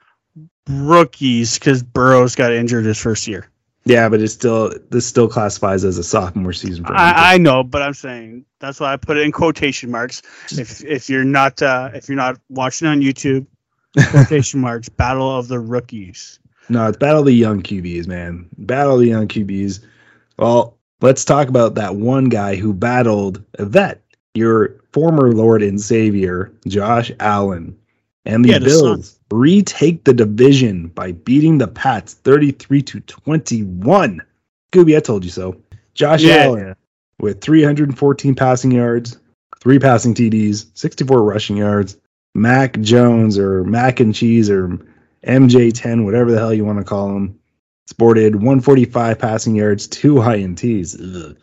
[SPEAKER 3] rookies because Burrows got injured his first year.
[SPEAKER 1] Yeah, but it's still this still classifies as a sophomore season for.
[SPEAKER 3] I, I know, but I'm saying that's why I put it in quotation marks. If if you're not uh, if you're not watching on YouTube, quotation marks, battle of the rookies.
[SPEAKER 1] no, it's battle of the young QBs, man. Battle of the young QBs. Well, let's talk about that one guy who battled a vet, your former Lord and Savior, Josh Allen. And the
[SPEAKER 3] Yeah, the.
[SPEAKER 1] Bills retake the division by beating the Pats 33 to 21. Gooby, I told you so. Josh
[SPEAKER 3] Yeah,
[SPEAKER 1] Allen with 314 passing yards, three passing TDs, 64 rushing yards. Mac Jones or Mac and Cheese or MJ10, whatever the hell you want to call him, sported 145 passing yards, two INTs, ugh,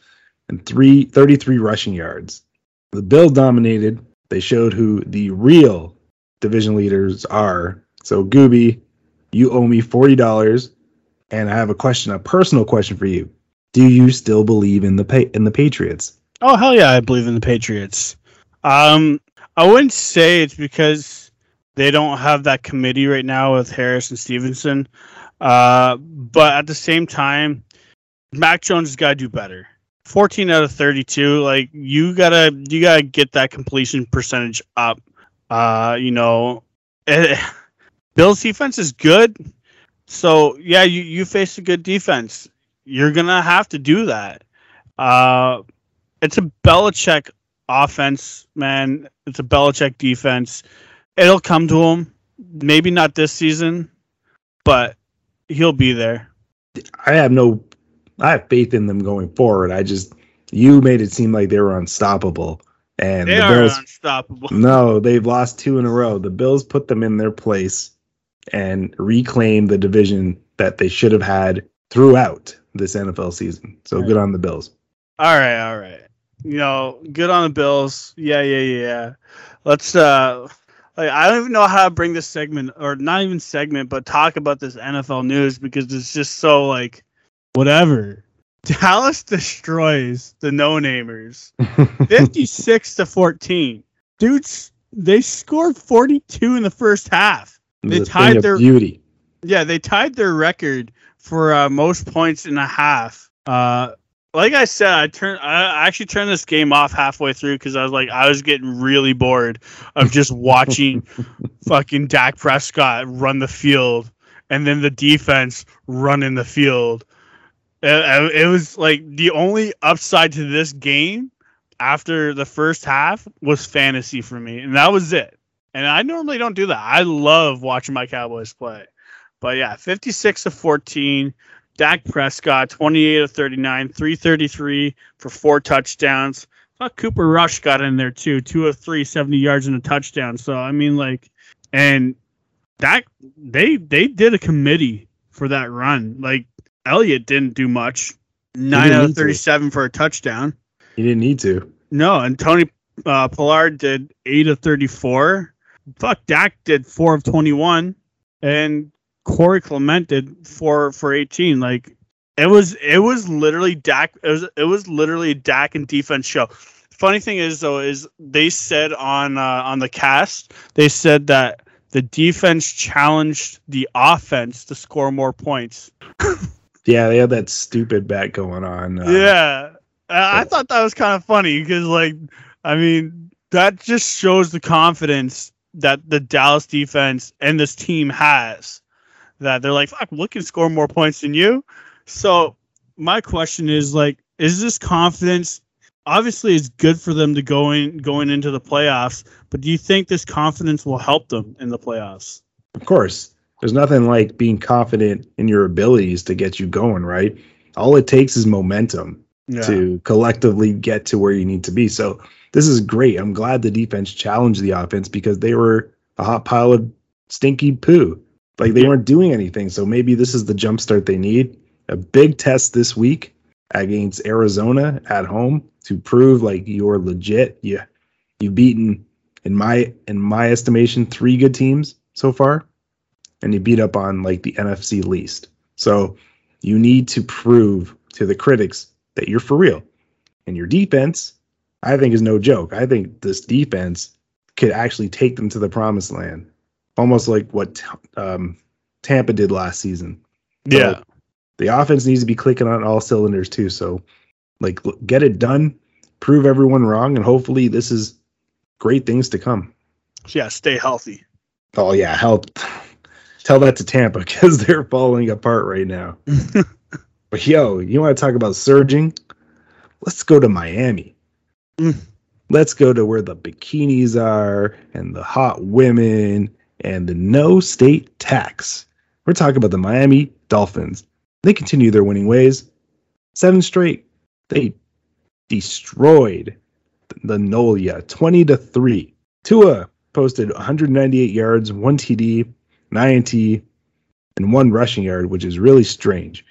[SPEAKER 1] and three, 33 rushing yards. The Bills dominated. They showed who the real division leaders are. So, Gooby, you owe me $40. And I have a question, a personal question for you. Do you still believe in the pa- in the Patriots?
[SPEAKER 3] Oh hell yeah, I believe in the Patriots. Um, I wouldn't say it's because they don't have that committee right now with Harris and Stevenson. Uh, but at the same time, Mac Jones has got to do better. 14 out of 32, like you gotta you gotta get that completion percentage up. Uh, you know, eh, Bill's defense is good, so yeah, you you face a good defense. You're gonna have to do that. Uh, it's a Belichick offense, man. It's a Belichick defense. It'll come to him. Maybe not this season, but he'll be there.
[SPEAKER 1] I have no, I have faith in them going forward. I just, you made it seem like they were unstoppable, and
[SPEAKER 3] They
[SPEAKER 1] the
[SPEAKER 3] are
[SPEAKER 1] Bills.
[SPEAKER 3] unstoppable.
[SPEAKER 1] No, they've lost two in a row. The Bills put them in their place and reclaimed the division that they should have had throughout this NFL season. So good on the Bills.
[SPEAKER 3] All right, all right. You know, good on the Bills. Yeah, yeah, yeah. Let's uh like I don't even know how to bring this segment or not even segment, but talk about this NFL news because it's just so like whatever. Dallas destroys the no-namers. 56 to 14. Dudes, they scored 42 in the first half. They
[SPEAKER 1] The
[SPEAKER 3] tied their-
[SPEAKER 1] beauty.
[SPEAKER 3] Yeah, they tied their record for uh, most points in a half. Uh, like I said, I turned. I actually turned this game off halfway through because I was like, I was getting really bored of just watching fucking Dak Prescott run the field and then the defense run in the field. It, it was like the only upside to this game after the first half was fantasy for me, and that was it. And I normally don't do that. I love watching my Cowboys play. But yeah, 56 to 14. Dak Prescott, 28 of 39, 333 for four touchdowns. Thought Cooper Rush got in there too, two of three, 70 yards and a touchdown. So I mean, like, and that they they did a committee for that run. Like Elliott didn't do much. Nine out of
[SPEAKER 1] need to.
[SPEAKER 3] 37 for a touchdown.
[SPEAKER 1] He didn't need to.
[SPEAKER 3] No, and Tony uh, Pollard did eight of thirty-four. Fuck, Dak did four of twenty-one, and Corey Clement did four for eighteen. Like it was, it was literally Dak. It was, it was literally a Dak and defense show. Funny thing is though, is they said on uh, on the cast, they said that the defense challenged the offense to score more points.
[SPEAKER 1] Yeah, they had that stupid bet going on. uh,
[SPEAKER 3] yeah, I I thought that was kind of funny because, like, I mean, that just shows the confidence that the Dallas defense and this team has. That they're like, fuck, we can score more points than you. So my question is, like, is this confidence? Obviously, it's good for them to go in going into the playoffs, but do you think this confidence will help them in the playoffs?
[SPEAKER 1] Of course, there's nothing like being confident in your abilities to get you going, right? All it takes is momentum
[SPEAKER 3] Yeah.
[SPEAKER 1] to collectively get to where you need to be. So this is great. I'm glad the defense challenged the offense because they were a hot pile of stinky poo. Like they weren't doing anything. So maybe this is the jumpstart they need. A big test this week against Arizona at home to prove like you're legit. Yeah. You've beaten in my in my estimation three good teams so far and you beat up on like the NFC least. So you need to prove to the critics that you're for real. And your defense, I think, is no joke. I think this defense could actually take them to the promised land, almost like what um, Tampa did last season.
[SPEAKER 3] yeah.
[SPEAKER 1] The offense needs to be clicking on all cylinders too. So, like, get it done, prove everyone wrong, and hopefully, this is great things to come.
[SPEAKER 3] Yeah. Stay healthy.
[SPEAKER 1] Oh yeah, help. Tell that to Tampa because they're falling apart right now. but yo, you want to talk about surging? Let's go to Miami.
[SPEAKER 3] Mm.
[SPEAKER 1] Let's go to where the bikinis are and the hot women and the no state tax. We're talking about the Miami Dolphins. They continue their winning ways. Seven straight. They destroyed the Nolia 20 to 3. Tua posted 198 yards, one TD, an INT, and one rushing yard, which is really strange.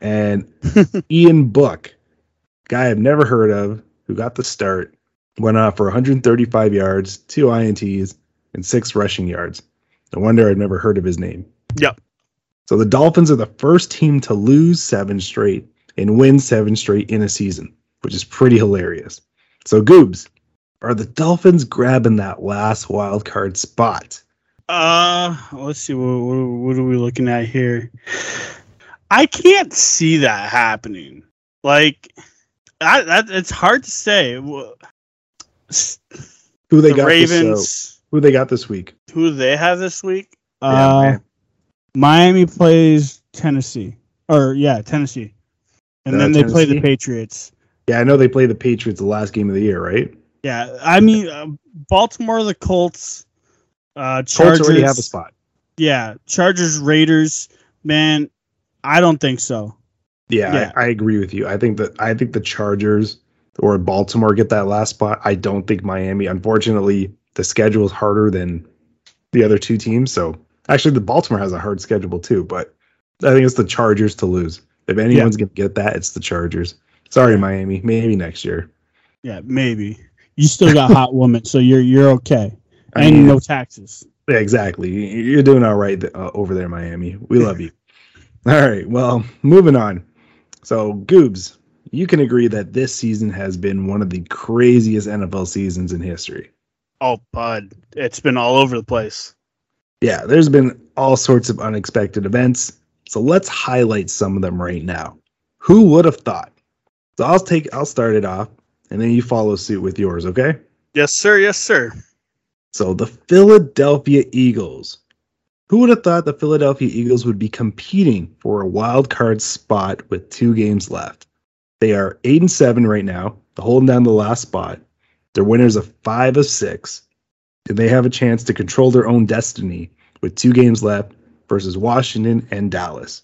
[SPEAKER 1] And Ian Book, guy I've never heard of, who got the start, went off for 135 yards, two INTs, and six rushing yards. No wonder I've never heard of his name.
[SPEAKER 3] Yep.
[SPEAKER 1] So the Dolphins are the first team to lose seven straight and win seven straight in a season, which is pretty hilarious. So Goobs, are the Dolphins grabbing that last wild card spot?
[SPEAKER 3] Uh, let's see. What, what, what are we looking at here? I can't see that happening. Like, I, that it's hard to say.
[SPEAKER 1] Who they
[SPEAKER 3] the
[SPEAKER 1] got
[SPEAKER 3] Ravens.
[SPEAKER 1] Who they got this week?
[SPEAKER 3] who they have this week? Uh,
[SPEAKER 1] man.
[SPEAKER 3] Miami plays Tennessee, or yeah, Tennessee, and
[SPEAKER 1] Uh,
[SPEAKER 3] then they play the Patriots.
[SPEAKER 1] Yeah, I know they play the Patriots the last game of the year, right?
[SPEAKER 3] Yeah, I mean uh, Baltimore, the Colts, uh,
[SPEAKER 1] Colts
[SPEAKER 3] Chargers.
[SPEAKER 1] already have a spot.
[SPEAKER 3] Yeah, Chargers, Raiders. Man, I don't think so.
[SPEAKER 1] Yeah,
[SPEAKER 3] Yeah.
[SPEAKER 1] I, I agree with you. I think that I think the Chargers or Baltimore get that last spot. I don't think Miami. Unfortunately, the schedule is harder than the other two teams. So actually, the Baltimore has a hard schedule too. But I think it's the Chargers to lose. If anyone's gonna get that, it's the Chargers. Sorry, Miami. Maybe next year.
[SPEAKER 3] Yeah, maybe. You still got hot woman, so you're you're okay,
[SPEAKER 1] I
[SPEAKER 3] and
[SPEAKER 1] mean,
[SPEAKER 3] no taxes.
[SPEAKER 1] Yeah, exactly. You're doing all right uh, over there, Miami. We love you. All right. Well, moving on. So, Goobs, you can agree that this season has been one of the craziest NFL seasons in history.
[SPEAKER 3] Oh, bud, it's been all over the place.
[SPEAKER 1] Yeah, there's been all sorts of unexpected events. So, let's highlight some of them right now. Who would have thought? So, I'll take I'll start it off and then you follow suit with yours, okay?
[SPEAKER 3] Yes, sir. Yes, sir.
[SPEAKER 1] So the Philadelphia Eagles. Who would have thought the Philadelphia Eagles would be competing for a wild card spot with two games left? They are eight and seven right now, holding down the last spot. They're winners of five of six, and they have a chance to control their own destiny with two games left versus Washington and Dallas.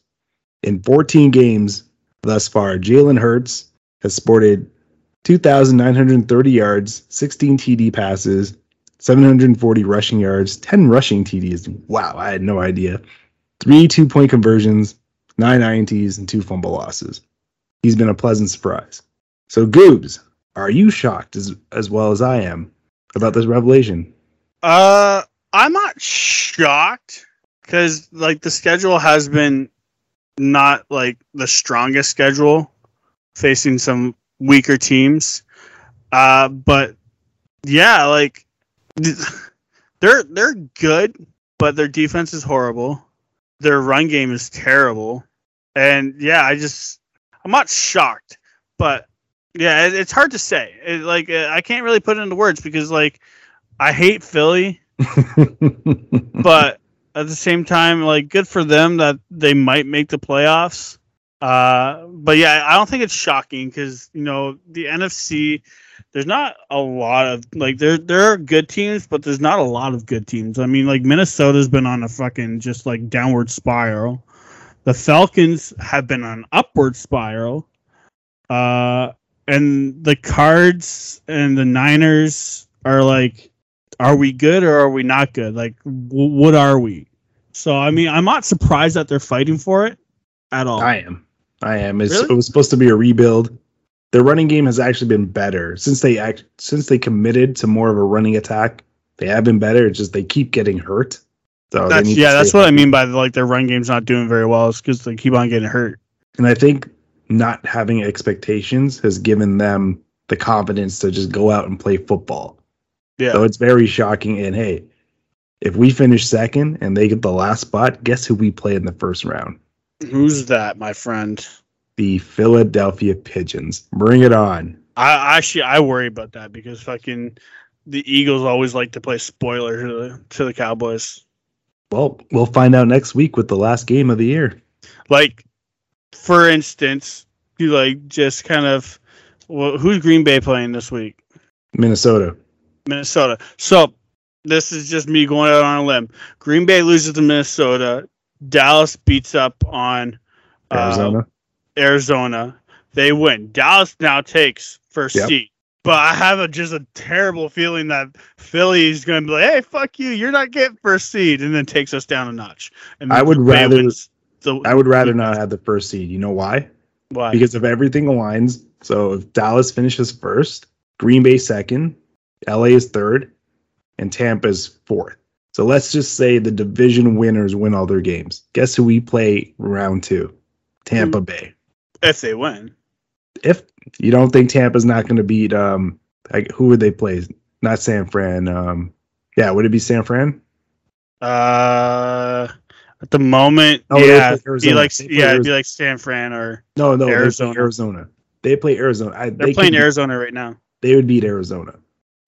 [SPEAKER 1] In 14 games thus far, Jalen Hurts has sported 2,930 yards, 16 TD passes, 740 rushing yards, 10 rushing TDs. Wow, I had no idea. Three two point conversions, nine INTs, and two fumble losses. He's been a pleasant surprise. So, Goobs, are you shocked as, as well as I am about this revelation?
[SPEAKER 3] Uh, I'm not shocked because like the schedule has been not like the strongest schedule, facing some weaker teams. Uh, but yeah, like they're they're good, but their defense is horrible. Their run game is terrible, and yeah, I just I'm not shocked, but yeah, it, it's hard to say. It, like uh, I can't really put it into words because like I hate Philly, but at the same time, like good for them that they might make the playoffs. Uh, but yeah, I don't think it's shocking because you know the NFC. There's not a lot of like there there are good teams, but there's not a lot of good teams. I mean, like Minnesota's been on a fucking just like downward spiral. The Falcons have been on an upward spiral. Uh, and the Cards and the Niners are like, are we good or are we not good? Like, w- what are we? So I mean, I'm not surprised that they're fighting for it at all.
[SPEAKER 1] I am. I am. It's,
[SPEAKER 3] Really?
[SPEAKER 1] It was supposed to be a rebuild. Their running game has actually been better since they act since they committed to more of a running attack. They have been better. It's just they keep getting hurt. So
[SPEAKER 3] that's yeah, that's
[SPEAKER 1] stay
[SPEAKER 3] what I mean by the, like their run game's not doing very well. It's because they keep on getting hurt.
[SPEAKER 1] And I think not having expectations has given them the confidence to just go out and play football.
[SPEAKER 3] Yeah,
[SPEAKER 1] So it's very shocking. And hey, if we finish second and they get the last spot, guess who we play in the first round?
[SPEAKER 3] who's that, my friend?
[SPEAKER 1] The Philadelphia Pigeons. Bring it on.
[SPEAKER 3] I actually I worry about that because fucking the Eagles always like to play spoiler to the to the Cowboys.
[SPEAKER 1] Well, we'll find out next week with the last game of the year.
[SPEAKER 3] Like, for instance, you like just kind of well, who's Green Bay playing this week?
[SPEAKER 1] Minnesota.
[SPEAKER 3] Minnesota. So this is just me going out on a limb. Green Bay loses to Minnesota. Dallas beats up on uh,
[SPEAKER 1] Arizona.
[SPEAKER 3] Arizona. They win. Dallas now takes first
[SPEAKER 1] Yep.
[SPEAKER 3] seed. But I have a just a terrible feeling that Philly is going to be like, "Hey, fuck you! You're not getting first seed," and then takes us down a notch. And
[SPEAKER 1] I would
[SPEAKER 3] Green
[SPEAKER 1] rather-
[SPEAKER 3] wins the-
[SPEAKER 1] I would rather not have the first seed. You know why?
[SPEAKER 3] Why?
[SPEAKER 1] Because if everything aligns, so if Dallas finishes first, Green Bay second, LA is third, and Tampa is fourth. So let's just say the division winners win all their games. Guess who we play round two? Tampa Bay.
[SPEAKER 3] if they win,
[SPEAKER 1] If you don't think Tampa's not going to beat, um, like, who would they play? Not San Fran. Um, yeah, would it be San Fran?
[SPEAKER 3] Uh, at the moment,
[SPEAKER 1] Oh, they
[SPEAKER 3] yeah,
[SPEAKER 1] play
[SPEAKER 3] be like
[SPEAKER 1] They play
[SPEAKER 3] yeah, it'd
[SPEAKER 1] Arizona.
[SPEAKER 3] be like San Fran or
[SPEAKER 1] No, no,
[SPEAKER 3] Arizona.
[SPEAKER 1] They Arizona. They play Arizona. I,
[SPEAKER 3] they're
[SPEAKER 1] they
[SPEAKER 3] playing
[SPEAKER 1] could-
[SPEAKER 3] Arizona right now.
[SPEAKER 1] They would beat Arizona.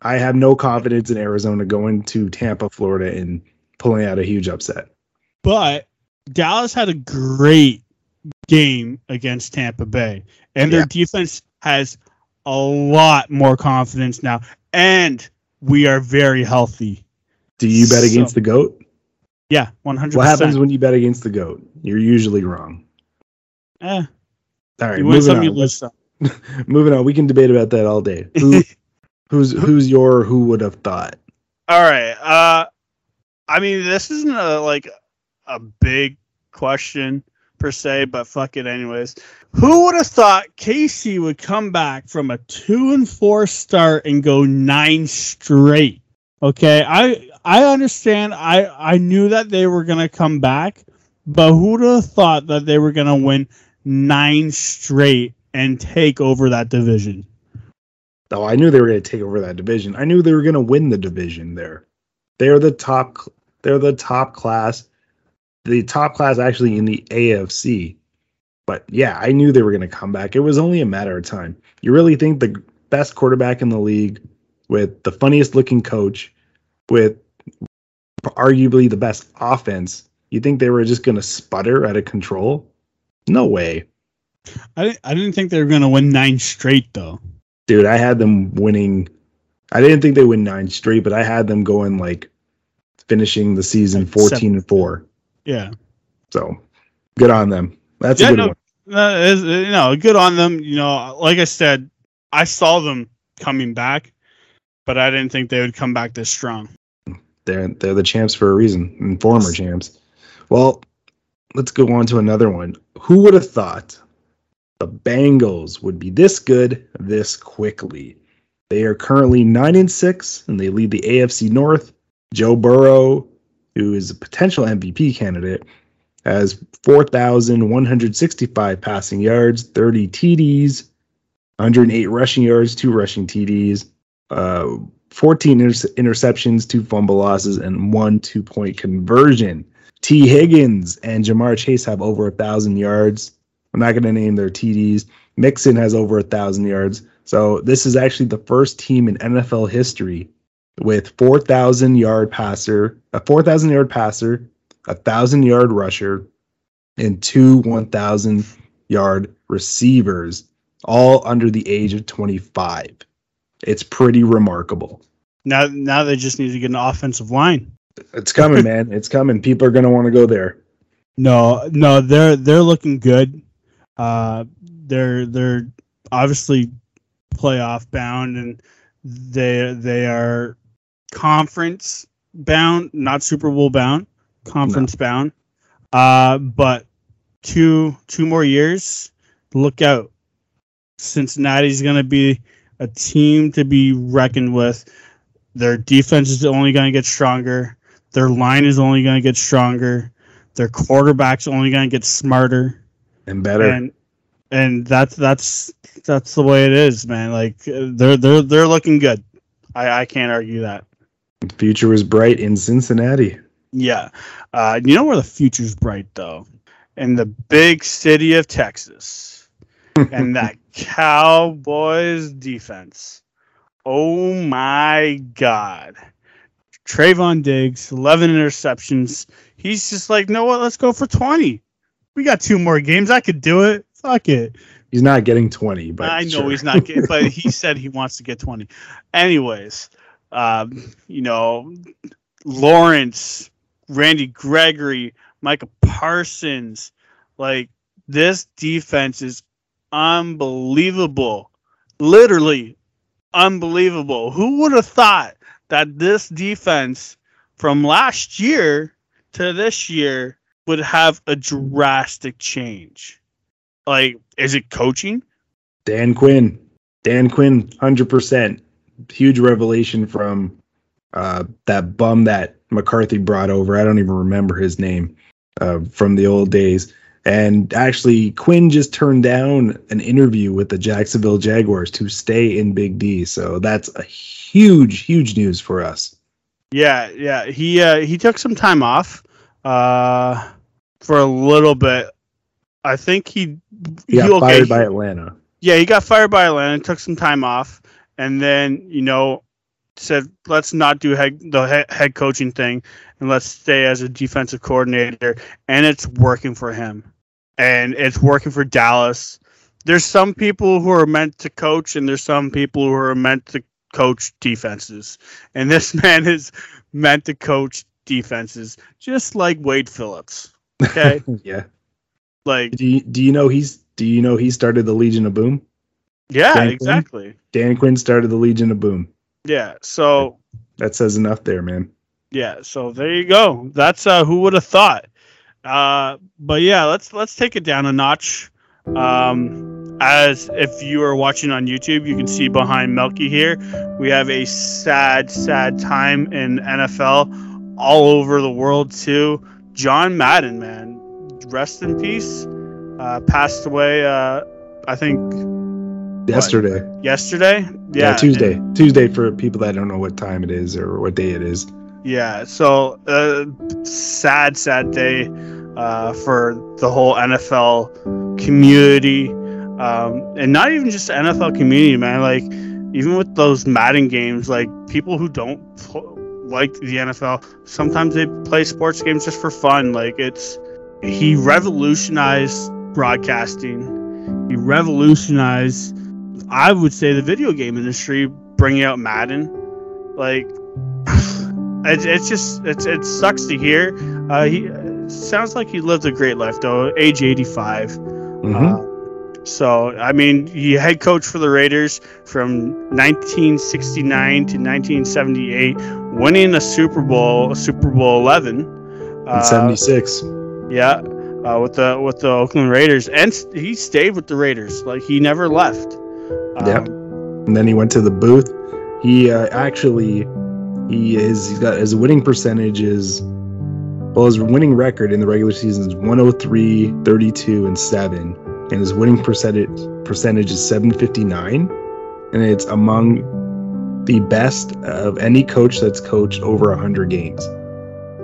[SPEAKER 1] I have no confidence in Arizona going to Tampa, Florida, and pulling out a huge upset.
[SPEAKER 3] But Dallas had a great game against Tampa Bay, and their
[SPEAKER 1] Yeah.
[SPEAKER 3] defense has a lot more confidence now, and we are very healthy.
[SPEAKER 1] Do you bet against the goat?
[SPEAKER 3] Yeah, one hundred.
[SPEAKER 1] What happens when you bet against the goat? You're usually wrong.
[SPEAKER 3] Eh,
[SPEAKER 1] All right,
[SPEAKER 3] you win
[SPEAKER 1] moving
[SPEAKER 3] some,
[SPEAKER 1] on.
[SPEAKER 3] you lose some.
[SPEAKER 1] moving on. We can debate about that all day. Who, who's who's your who would have thought?
[SPEAKER 3] All right. Uh, I mean, this isn't a like a big question per se, but fuck it anyways. Who would have thought KC would come back from a two and four start and go nine straight? Okay, I I understand. I I knew that they were gonna come back, but who would have thought that they were gonna win nine straight and take over that division?
[SPEAKER 1] Oh, I knew they were to take over that division. I knew they were to win the division there. They're the top. They're the top class. The top class actually in the AFC. But yeah, I knew they were going to come back. It was only a matter of time. You really think the best quarterback in the league, with the funniest looking coach, with arguably the best offense, you think they were just going to sputter out of control? No way.
[SPEAKER 3] I didn't, I didn't think they were gonna win nine straight though.
[SPEAKER 1] dude, I had them winning. I didn't think they win nine straight, but I had them going like finishing the season
[SPEAKER 3] Like
[SPEAKER 1] 14
[SPEAKER 3] seven.
[SPEAKER 1] and 4.
[SPEAKER 3] Yeah.
[SPEAKER 1] So good on them. That's
[SPEAKER 3] Yeah,
[SPEAKER 1] a good
[SPEAKER 3] no,
[SPEAKER 1] one.
[SPEAKER 3] Uh, is, you know, good on them. You know, like I said, I saw them coming back, but I didn't think they would come back this strong.
[SPEAKER 1] They're they're the champs for a reason and former champs. Well, let's go on to another one. Who would have thought the Bengals would be this good this quickly? They are currently 9 and 6 and they lead the AFC North. Joe Burrow, who is a potential MVP candidate, has 4,165 passing yards, 30 TDs, 108 rushing yards, two rushing TDs, uh, 14 inter- interceptions, two fumble losses, and one two point conversion. Tee Higgins and Ja'Marr Chase have over a thousand yards. I'm not going to name their TDs. Mixon has over a thousand yards. So this is actually the first team in NFL history with 4,000 yard passer, a 4,000 yard passer, a thousand yard rusher, and two 1,000 yard receivers, all under the age of 25. It's pretty remarkable.
[SPEAKER 3] Now, now they just need to get an offensive line.
[SPEAKER 1] It's coming, man. It's coming. People are going to want to go there.
[SPEAKER 3] No, no, they're they're looking good. Uh, they're they're obviously playoff bound, and they they are conference bound, not Super Bowl bound, conference bound. Uh, but two two more years, look out. Cincinnati's going to be a team to be reckoned with. Their defense is only going to get stronger. Their line is only going to get stronger. Their quarterback's only going to get smarter,
[SPEAKER 1] And better.
[SPEAKER 3] and and that's that's that's the way it is, man. Like they're they're they're looking good. I I can't argue that.
[SPEAKER 1] the future is bright in Cincinnati.
[SPEAKER 3] Yeah, uh, you know where the future's bright though, in the big city of Texas, and that Cowboys defense. Oh my God, Trevon Diggs, eleven interceptions. He's just like, no, what? Let's go for twenty. We got two more games. I could do it. Fuck it.
[SPEAKER 1] He's not getting 20, but
[SPEAKER 3] I know
[SPEAKER 1] sure.
[SPEAKER 3] he's not getting, but he said he wants to get 20. Anyways, um, you know, Lawrence, Randy Gregory, Micah Parsons, like this defense is unbelievable. Literally unbelievable. Who would have thought that this defense from last year to this year would have a drastic change? Like, is it coaching?
[SPEAKER 1] Dan Quinn. Dan Quinn, 100%. Huge revelation from uh, that bum that McCarthy brought over. I don't even remember his name uh, from the old days. And actually, Quinn just turned down an interview with the Jacksonville Jaguars to stay in Big D. So that's a huge, huge news for us.
[SPEAKER 3] Yeah, yeah. He uh, he took some time off uh, for a little bit. I think he
[SPEAKER 1] He got
[SPEAKER 3] he- okay,
[SPEAKER 1] fired by Atlanta.
[SPEAKER 3] Yeah, he got fired by Atlanta, took some time off, and then you know said, "Let's not do head, the head coaching thing, and let's stay as a defensive coordinator." And it's working for him, and it's working for Dallas. There's some people who are meant to coach, and there's some people who are meant to coach defenses, and this man is meant to coach defenses, just like Wade Phillips. Okay,
[SPEAKER 1] Yeah.
[SPEAKER 3] like
[SPEAKER 1] Do you, do you know he's do you know he started the Legion of Boom?
[SPEAKER 3] yeah,
[SPEAKER 1] Dan Quinn?
[SPEAKER 3] exactly.
[SPEAKER 1] Dan Quinn started the Legion of Boom.
[SPEAKER 3] Yeah, so.
[SPEAKER 1] That says enough there, man.
[SPEAKER 3] Yeah, so there you go. That's uh who would have thought. Uh but yeah, let's let's take it down a notch. Um as if you are watching on YouTube, you can see behind Melky here, we have a sad sad time in NFL all over the world too. John Madden, man. Rest in peace. Uh passed away uh I think
[SPEAKER 1] Yesterday.
[SPEAKER 3] yesterday.
[SPEAKER 1] Yeah,
[SPEAKER 3] Yeah,
[SPEAKER 1] Tuesday. Tuesday for people that don't know what time it is or what day it is.
[SPEAKER 3] Yeah, so uh, sad, sad day uh, for the whole NFL community, um, and not even just the NFL community, man. Like even with those Madden games, like people who don't pl- like the NFL, sometimes they play sports games just for fun. Like it's he revolutionized broadcasting. He revolutionized, I would say, the video game industry, bringing out Madden. Like it's, it's just it's it sucks to hear. Uh, he sounds like he lived a great life though, age 85.
[SPEAKER 1] Mhm.
[SPEAKER 3] Uh, so I mean, he head coach for the Raiders from 1969 to 1978, winning a Super Bowl, Super Bowl 11.
[SPEAKER 1] In
[SPEAKER 3] Uh,
[SPEAKER 1] 76.
[SPEAKER 3] yeah, uh, with the with the Oakland Raiders, and he stayed with the Raiders. Like he never left. Um,
[SPEAKER 1] Yep. And then he went to the booth. He uh, actually he is he's got his winning percentage is well his winning record in the regular season is 103, 32 and 7 and his winning percentage percentage is 759 and it's among the best of any coach that's coached over 100 games.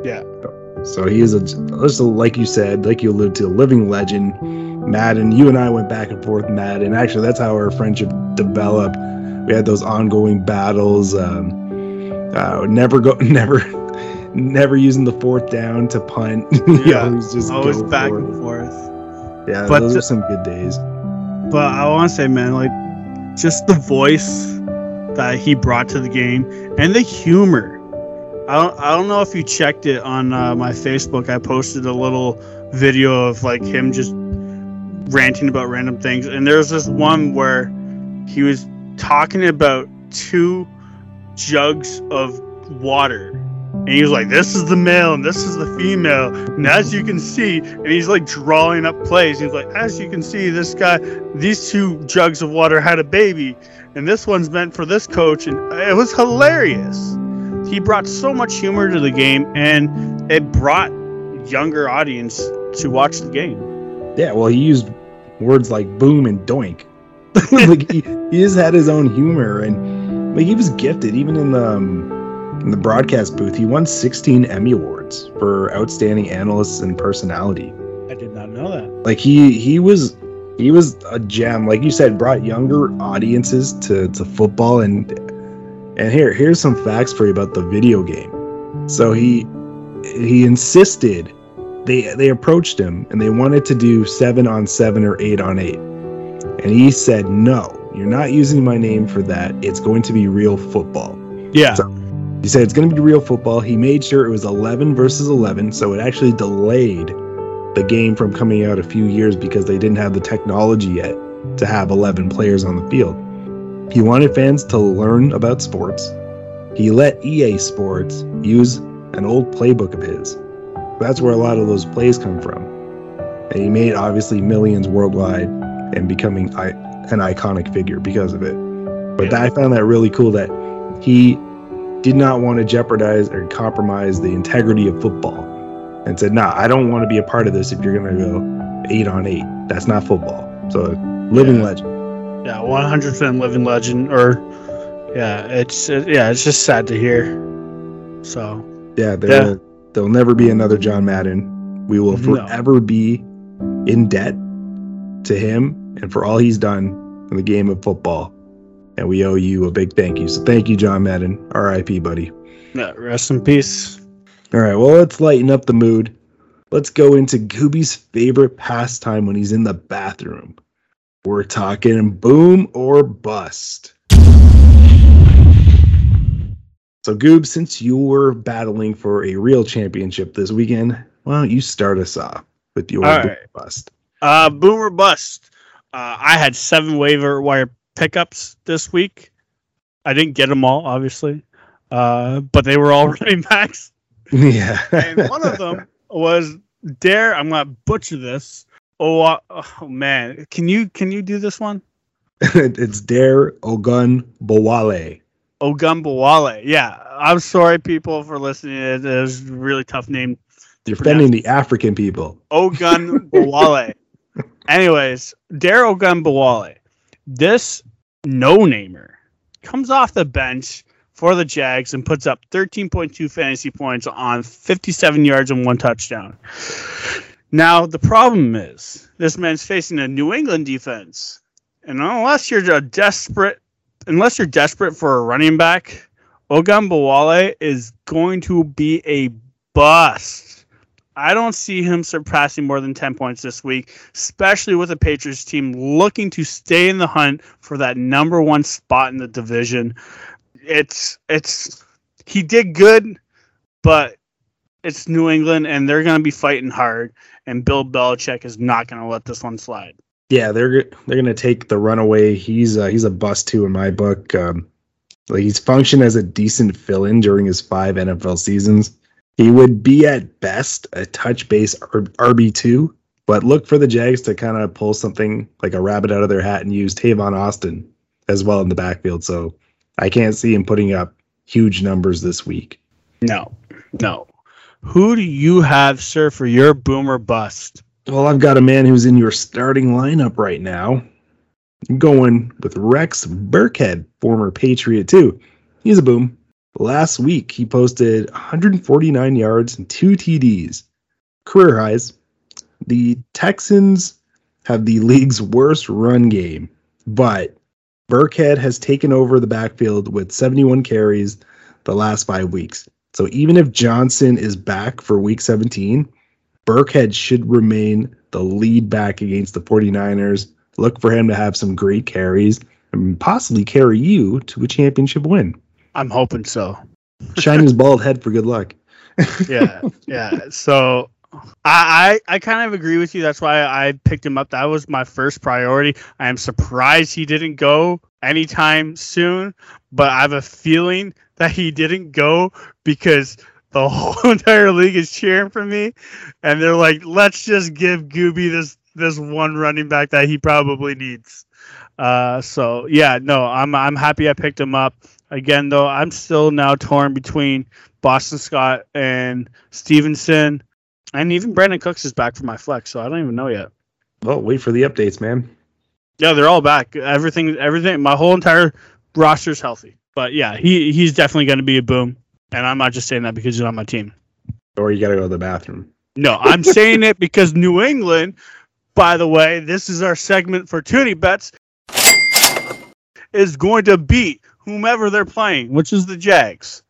[SPEAKER 3] Yeah.
[SPEAKER 1] So he is a just like you said, like you alluded to, a living legend. Madden, you and I went back and forth, Madden. Actually, that's how our friendship developed. We had those ongoing battles. Um, uh, never go, never, never using the fourth down to punt.
[SPEAKER 3] Yeah,
[SPEAKER 1] always just
[SPEAKER 3] always back
[SPEAKER 1] for
[SPEAKER 3] and forth.
[SPEAKER 1] Yeah,
[SPEAKER 3] But
[SPEAKER 1] those
[SPEAKER 3] the-
[SPEAKER 1] are some good days.
[SPEAKER 3] But I want to say, man, like just the voice that he brought to the game and the humor. I don't, I don't know if you checked it on uh, my Facebook. I posted a little video of like him just ranting about random things, and there's this one where he was talking about two jugs of water. And he was like, "This is the male, and this is the female." And as you can see, and he's like drawing up plays. He's like, "As you can see, this guy, these two jugs of water had a baby, and this one's meant for this coach." And it was hilarious. He brought so much humor to the game, and it brought younger audience to watch the game.
[SPEAKER 1] Yeah, well, he used words like boom and doink. like he, he just had his own humor, and like he was gifted. Even in the um, in the broadcast booth, he won 16 Emmy awards for outstanding analysts and personality.
[SPEAKER 3] I did not know that.
[SPEAKER 1] Like he he was he was a gem. Like you said, brought younger audiences to to football, and and here here's some facts for you about the video game. So he he insisted they they approached him and they wanted to do seven on seven or eight on eight. And he said, No, you're not using my name for that. It's going to be real football.
[SPEAKER 3] Yeah,
[SPEAKER 1] So- He said it's going to be real football. He made sure it was 11 versus 11, so it actually delayed the game from coming out a few years because they didn't have the technology yet to have 11 players on the field. He wanted fans to learn about sports. He let EA Sports use an old playbook of his. That's where a lot of those plays come from. And he made obviously millions worldwide and becoming I- an iconic figure because of it. But
[SPEAKER 3] Yeah.
[SPEAKER 1] I found that really cool that he did not want to jeopardize or compromise the integrity of football and said, nah, I don't want to be a part of this if you're going to go eight on eight. That's not football. So, living
[SPEAKER 3] Yeah.
[SPEAKER 1] legend.
[SPEAKER 3] yeah, one hundred percent living legend. Or yeah, it's it, yeah, it's just sad to hear. So
[SPEAKER 1] Yeah, there'll there'll never be another John Madden. We will
[SPEAKER 3] No.
[SPEAKER 1] forever be in debt to him and for all he's done in the game of football. And we owe you a big thank you. So thank you, John Madden. R.I.P. buddy.
[SPEAKER 3] yeah, rest in peace.
[SPEAKER 1] All right, well, let's lighten up the mood. Let's go into Gooby's favorite pastime when he's in the bathroom. We're talking boom or bust. So, Goob, since you were battling for a real championship this weekend, why don't you start us off with your
[SPEAKER 3] All
[SPEAKER 1] boom
[SPEAKER 3] right.
[SPEAKER 1] or bust?
[SPEAKER 3] Uh, boomer bust. Uh, I had seven waiver wire pickups this week. I didn't get them all, obviously, uh, but they were all running backs.
[SPEAKER 1] yeah.
[SPEAKER 3] and one of them was Dare. I'm gonna butcher this. Oh, oh man, can you can you do this one?
[SPEAKER 1] it's Dare Ogun Bowale.
[SPEAKER 3] Ogumbawale. Yeah, I'm sorry, people, for listening. It is a really tough name.
[SPEAKER 1] You're offending the African people.
[SPEAKER 3] Ogunbowale. Anyways, Dare Ogunbowale. This no namer comes off the bench for the Jags and puts up 13.2 fantasy points on 57 yards and one touchdown. Now, the problem is this man's facing a New England defense. And unless you're a desperate unless you're desperate for a running back, Ogunbowale is going to be a bust. I don't see him surpassing more than 10 points this week, especially with the Patriots team looking to stay in the hunt for that number one spot in the division. It's it's he did good, but it's New England and they're going to be fighting hard and Bill Belichick is not going to let this one slide.
[SPEAKER 1] Yeah, they're they're gonna take the runaway. He's uh, he's a bust too in my book. Um, like he's functioned as a decent fill-in during his five NFL seasons. He would be at best a touch base RB two, but look for the Jags to kind of pull something like a rabbit out of their hat and use Tavon Austin as well in the backfield. So I can't see him putting up huge numbers this week.
[SPEAKER 3] No. No. Who do you have, sir, for your boomer bust?
[SPEAKER 1] Well, I've got a man who's in your starting lineup right now. I'm going with Rex Burkhead, former Patriot too. He's a boom. Last week he posted 149 yards and two TDs, career highs. The Texans have the league's worst run game, but Burkhead has taken over the backfield with 71 carries the last five weeks. So even if Johnson is back for week 17, Burkhead should remain the lead back against the 49ers. Look for him to have some great carries and possibly carry you to a championship win.
[SPEAKER 3] I'm hoping so.
[SPEAKER 1] Shine his bald head for good luck.
[SPEAKER 3] Yeah. yeah. So I, I I kind of agree with you. That's why I picked him up. That was my first priority. I am surprised he didn't go anytime soon, but I have a feeling that he didn't go because the whole entire league is cheering for me, and they're like, "Let's just give Gooby this this one running back that he probably needs." Uh, so yeah, no, I'm I'm happy I picked him up. Again, though, I'm still now torn between Boston Scott and Stevenson, and even Brandin Cooks is back for my flex, so I don't even know yet.
[SPEAKER 1] Well, wait for the updates, man.
[SPEAKER 3] Yeah, they're all back. Everything, everything. My whole entire roster's healthy. But yeah, he he's definitely going to be a boom, and I'm not just saying that because he's on my team.
[SPEAKER 1] Or you got to go to the bathroom.
[SPEAKER 3] No, I'm saying it because New England. By the way, this is our segment for Toonie Bets. Is going to beat whomever they're playing, which is the Jags.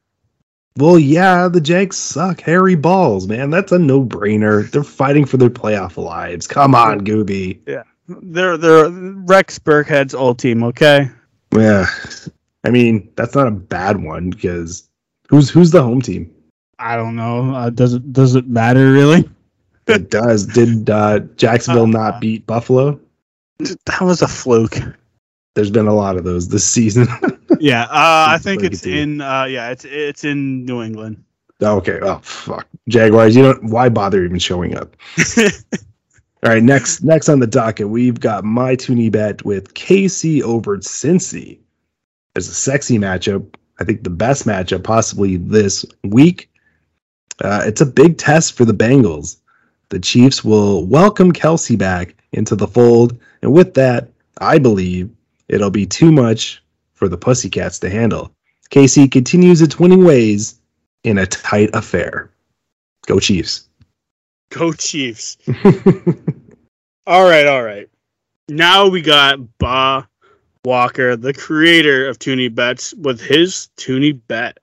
[SPEAKER 1] Well, yeah, the Jags suck. Harry balls, man. That's a no-brainer. They're fighting for their playoff lives. Come on, Gooby.
[SPEAKER 3] Yeah, they're they're Rex Burkhead's old team. Okay.
[SPEAKER 1] Yeah. I mean, that's not a bad one because who's who's the home team?
[SPEAKER 3] I don't know. Uh, does it does it matter really?
[SPEAKER 1] It does. Did uh, Jacksonville not beat Buffalo?
[SPEAKER 3] That was a fluke.
[SPEAKER 1] There's been a lot of those this season.
[SPEAKER 3] Yeah, uh, I think it's in. Uh, yeah, it's it's in New England.
[SPEAKER 1] okay. Oh fuck. Jaguars. You don't. Why bother even showing up? All right. Next. Next on the docket, we've got my Toonie bet with KC over Cincy. There's a sexy matchup. I think the best matchup possibly this week. Uh, it's a big test for the Bengals. The Chiefs will welcome Kelce back into the fold, and with that, I believe it'll be too much for the Pussycats to handle. KC continues its winning ways in a tight affair. Go Chiefs.
[SPEAKER 3] Go Chiefs. All right, all right. Now we got Ba Walker, the creator of Toonie Bets, with his Toonie Bet.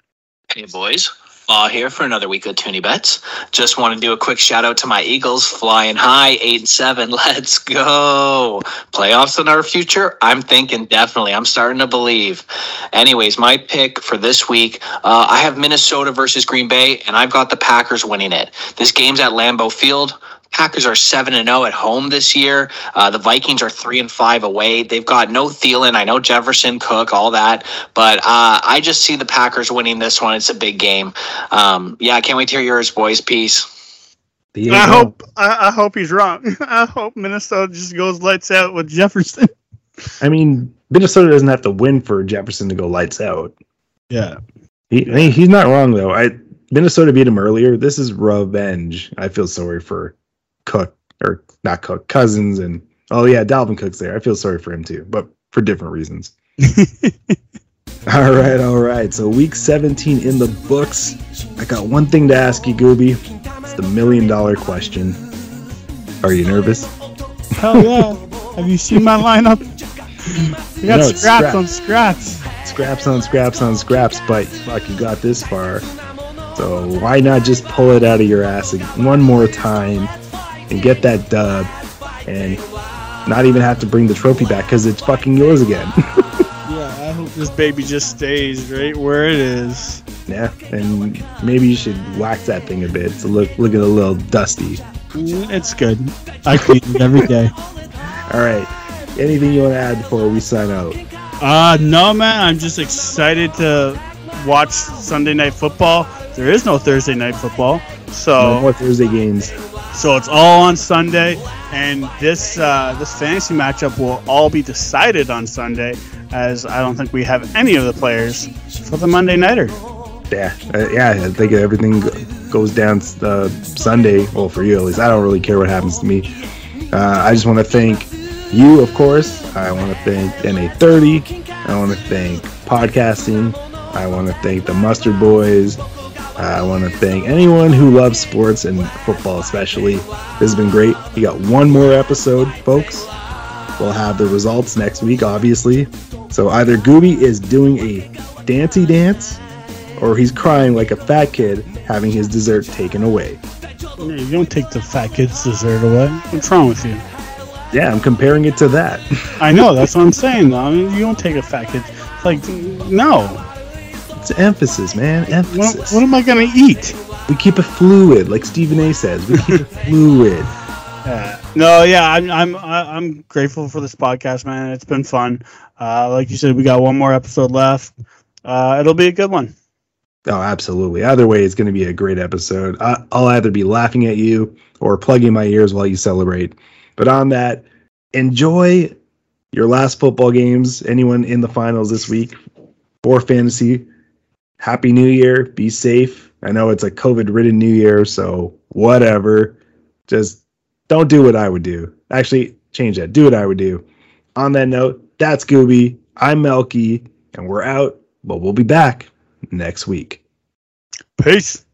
[SPEAKER 4] Hey boys, Law here for another week of Toonie Bets. Just want to do a quick shout out to my Eagles, flying high, eight and seven. Let's go! Playoffs in our future? I'm thinking definitely. I'm starting to believe. Anyways, my pick for this week, uh, I have Minnesota versus Green Bay, and I've got the Packers winning it. This game's at Lambeau Field. Packers are seven and zero at home this year. Uh, the Vikings are three and five away. They've got no Thielen. I know Jefferson, Cook, all that, but uh, I just see the Packers winning this one. It's a big game. Um, yeah, I can't wait to hear yours, boys. Peace.
[SPEAKER 3] I hope I, I hope he's wrong. I hope Minnesota just goes lights out with Jefferson.
[SPEAKER 1] I mean, Minnesota doesn't have to win for Jefferson to go lights out.
[SPEAKER 3] Yeah.
[SPEAKER 1] He, I mean, he's not wrong though. I Minnesota beat him earlier. This is revenge. I feel sorry for Cook or not Cook, Cousins, and oh yeah, Dalvin Cook's there. I feel sorry for him too, but for different reasons. all right, all right. So week 17 in the books. I got one thing to ask you, Gooby. It's the million dollar question. Are you nervous?
[SPEAKER 3] Hell yeah. Have you seen my lineup? We got
[SPEAKER 1] No, it's
[SPEAKER 3] scraps on scraps.
[SPEAKER 1] scraps on scraps on scraps, but fuck, you got this far. So why not just pull it out of your ass one more time and get that dub and not even have to bring the trophy back because it's fucking yours again.
[SPEAKER 3] Yeah, I hope this baby just stays right where it is.
[SPEAKER 1] yeah, and maybe you should wax that thing a bit to look look at a little dusty.
[SPEAKER 3] Mm, It's good. I clean it every day.
[SPEAKER 1] All right, anything you want to add before we sign out?
[SPEAKER 3] Uh no man, I'm just excited to watch Sunday night football. There is no Thursday night football.
[SPEAKER 1] No
[SPEAKER 3] So
[SPEAKER 1] more Thursday games.
[SPEAKER 3] So it's all on Sunday and this uh, this fantasy matchup will all be decided on Sunday as I don't think we have any of the players for the Monday nighter.
[SPEAKER 1] Yeah, uh, yeah. I think everything goes down uh, Sunday. Well, for you at least. I don't really care what happens to me. Uh, I just want to thank you, of course. I want to thank NA30. I want to thank podcasting. I want to thank the Mustard Boys. Uh, I want to thank anyone who loves sports and football, especially. This has been great. We got one more episode, folks. We'll have the results next week, obviously. So either Gooby is doing a dancey dance or he's crying like a fat kid having his dessert taken away.
[SPEAKER 3] You don't take the fat kid's dessert away. What's wrong with you?
[SPEAKER 1] Yeah, I'm comparing it to that.
[SPEAKER 3] I know, that's what I'm saying though. I mean, you don't take a fat kid. Like, no.
[SPEAKER 1] It's emphasis, man.
[SPEAKER 3] What,
[SPEAKER 1] Emphasis.
[SPEAKER 3] what am I gonna eat?
[SPEAKER 1] we keep it fluid, like Stephen A says. We keep it fluid.
[SPEAKER 3] Yeah. No, yeah, I'm I'm I'm grateful for this podcast, man. It's been fun. Uh, like you said, we got one more episode left. Uh, it'll be a good one.
[SPEAKER 1] Oh, absolutely. Either way, it's going to be a great episode. I, I'll either be laughing at you or plugging my ears while you celebrate. But on that, enjoy your last football games. Anyone in the finals this week for fantasy, happy new year. Be safe. I know it's a COVID ridden new year, so whatever. Just don't do what I would do. Actually, change that. Do what I would do. On that note, that's Gooby. I'm Melky, and we're out, but we'll be back next week.
[SPEAKER 3] Peace.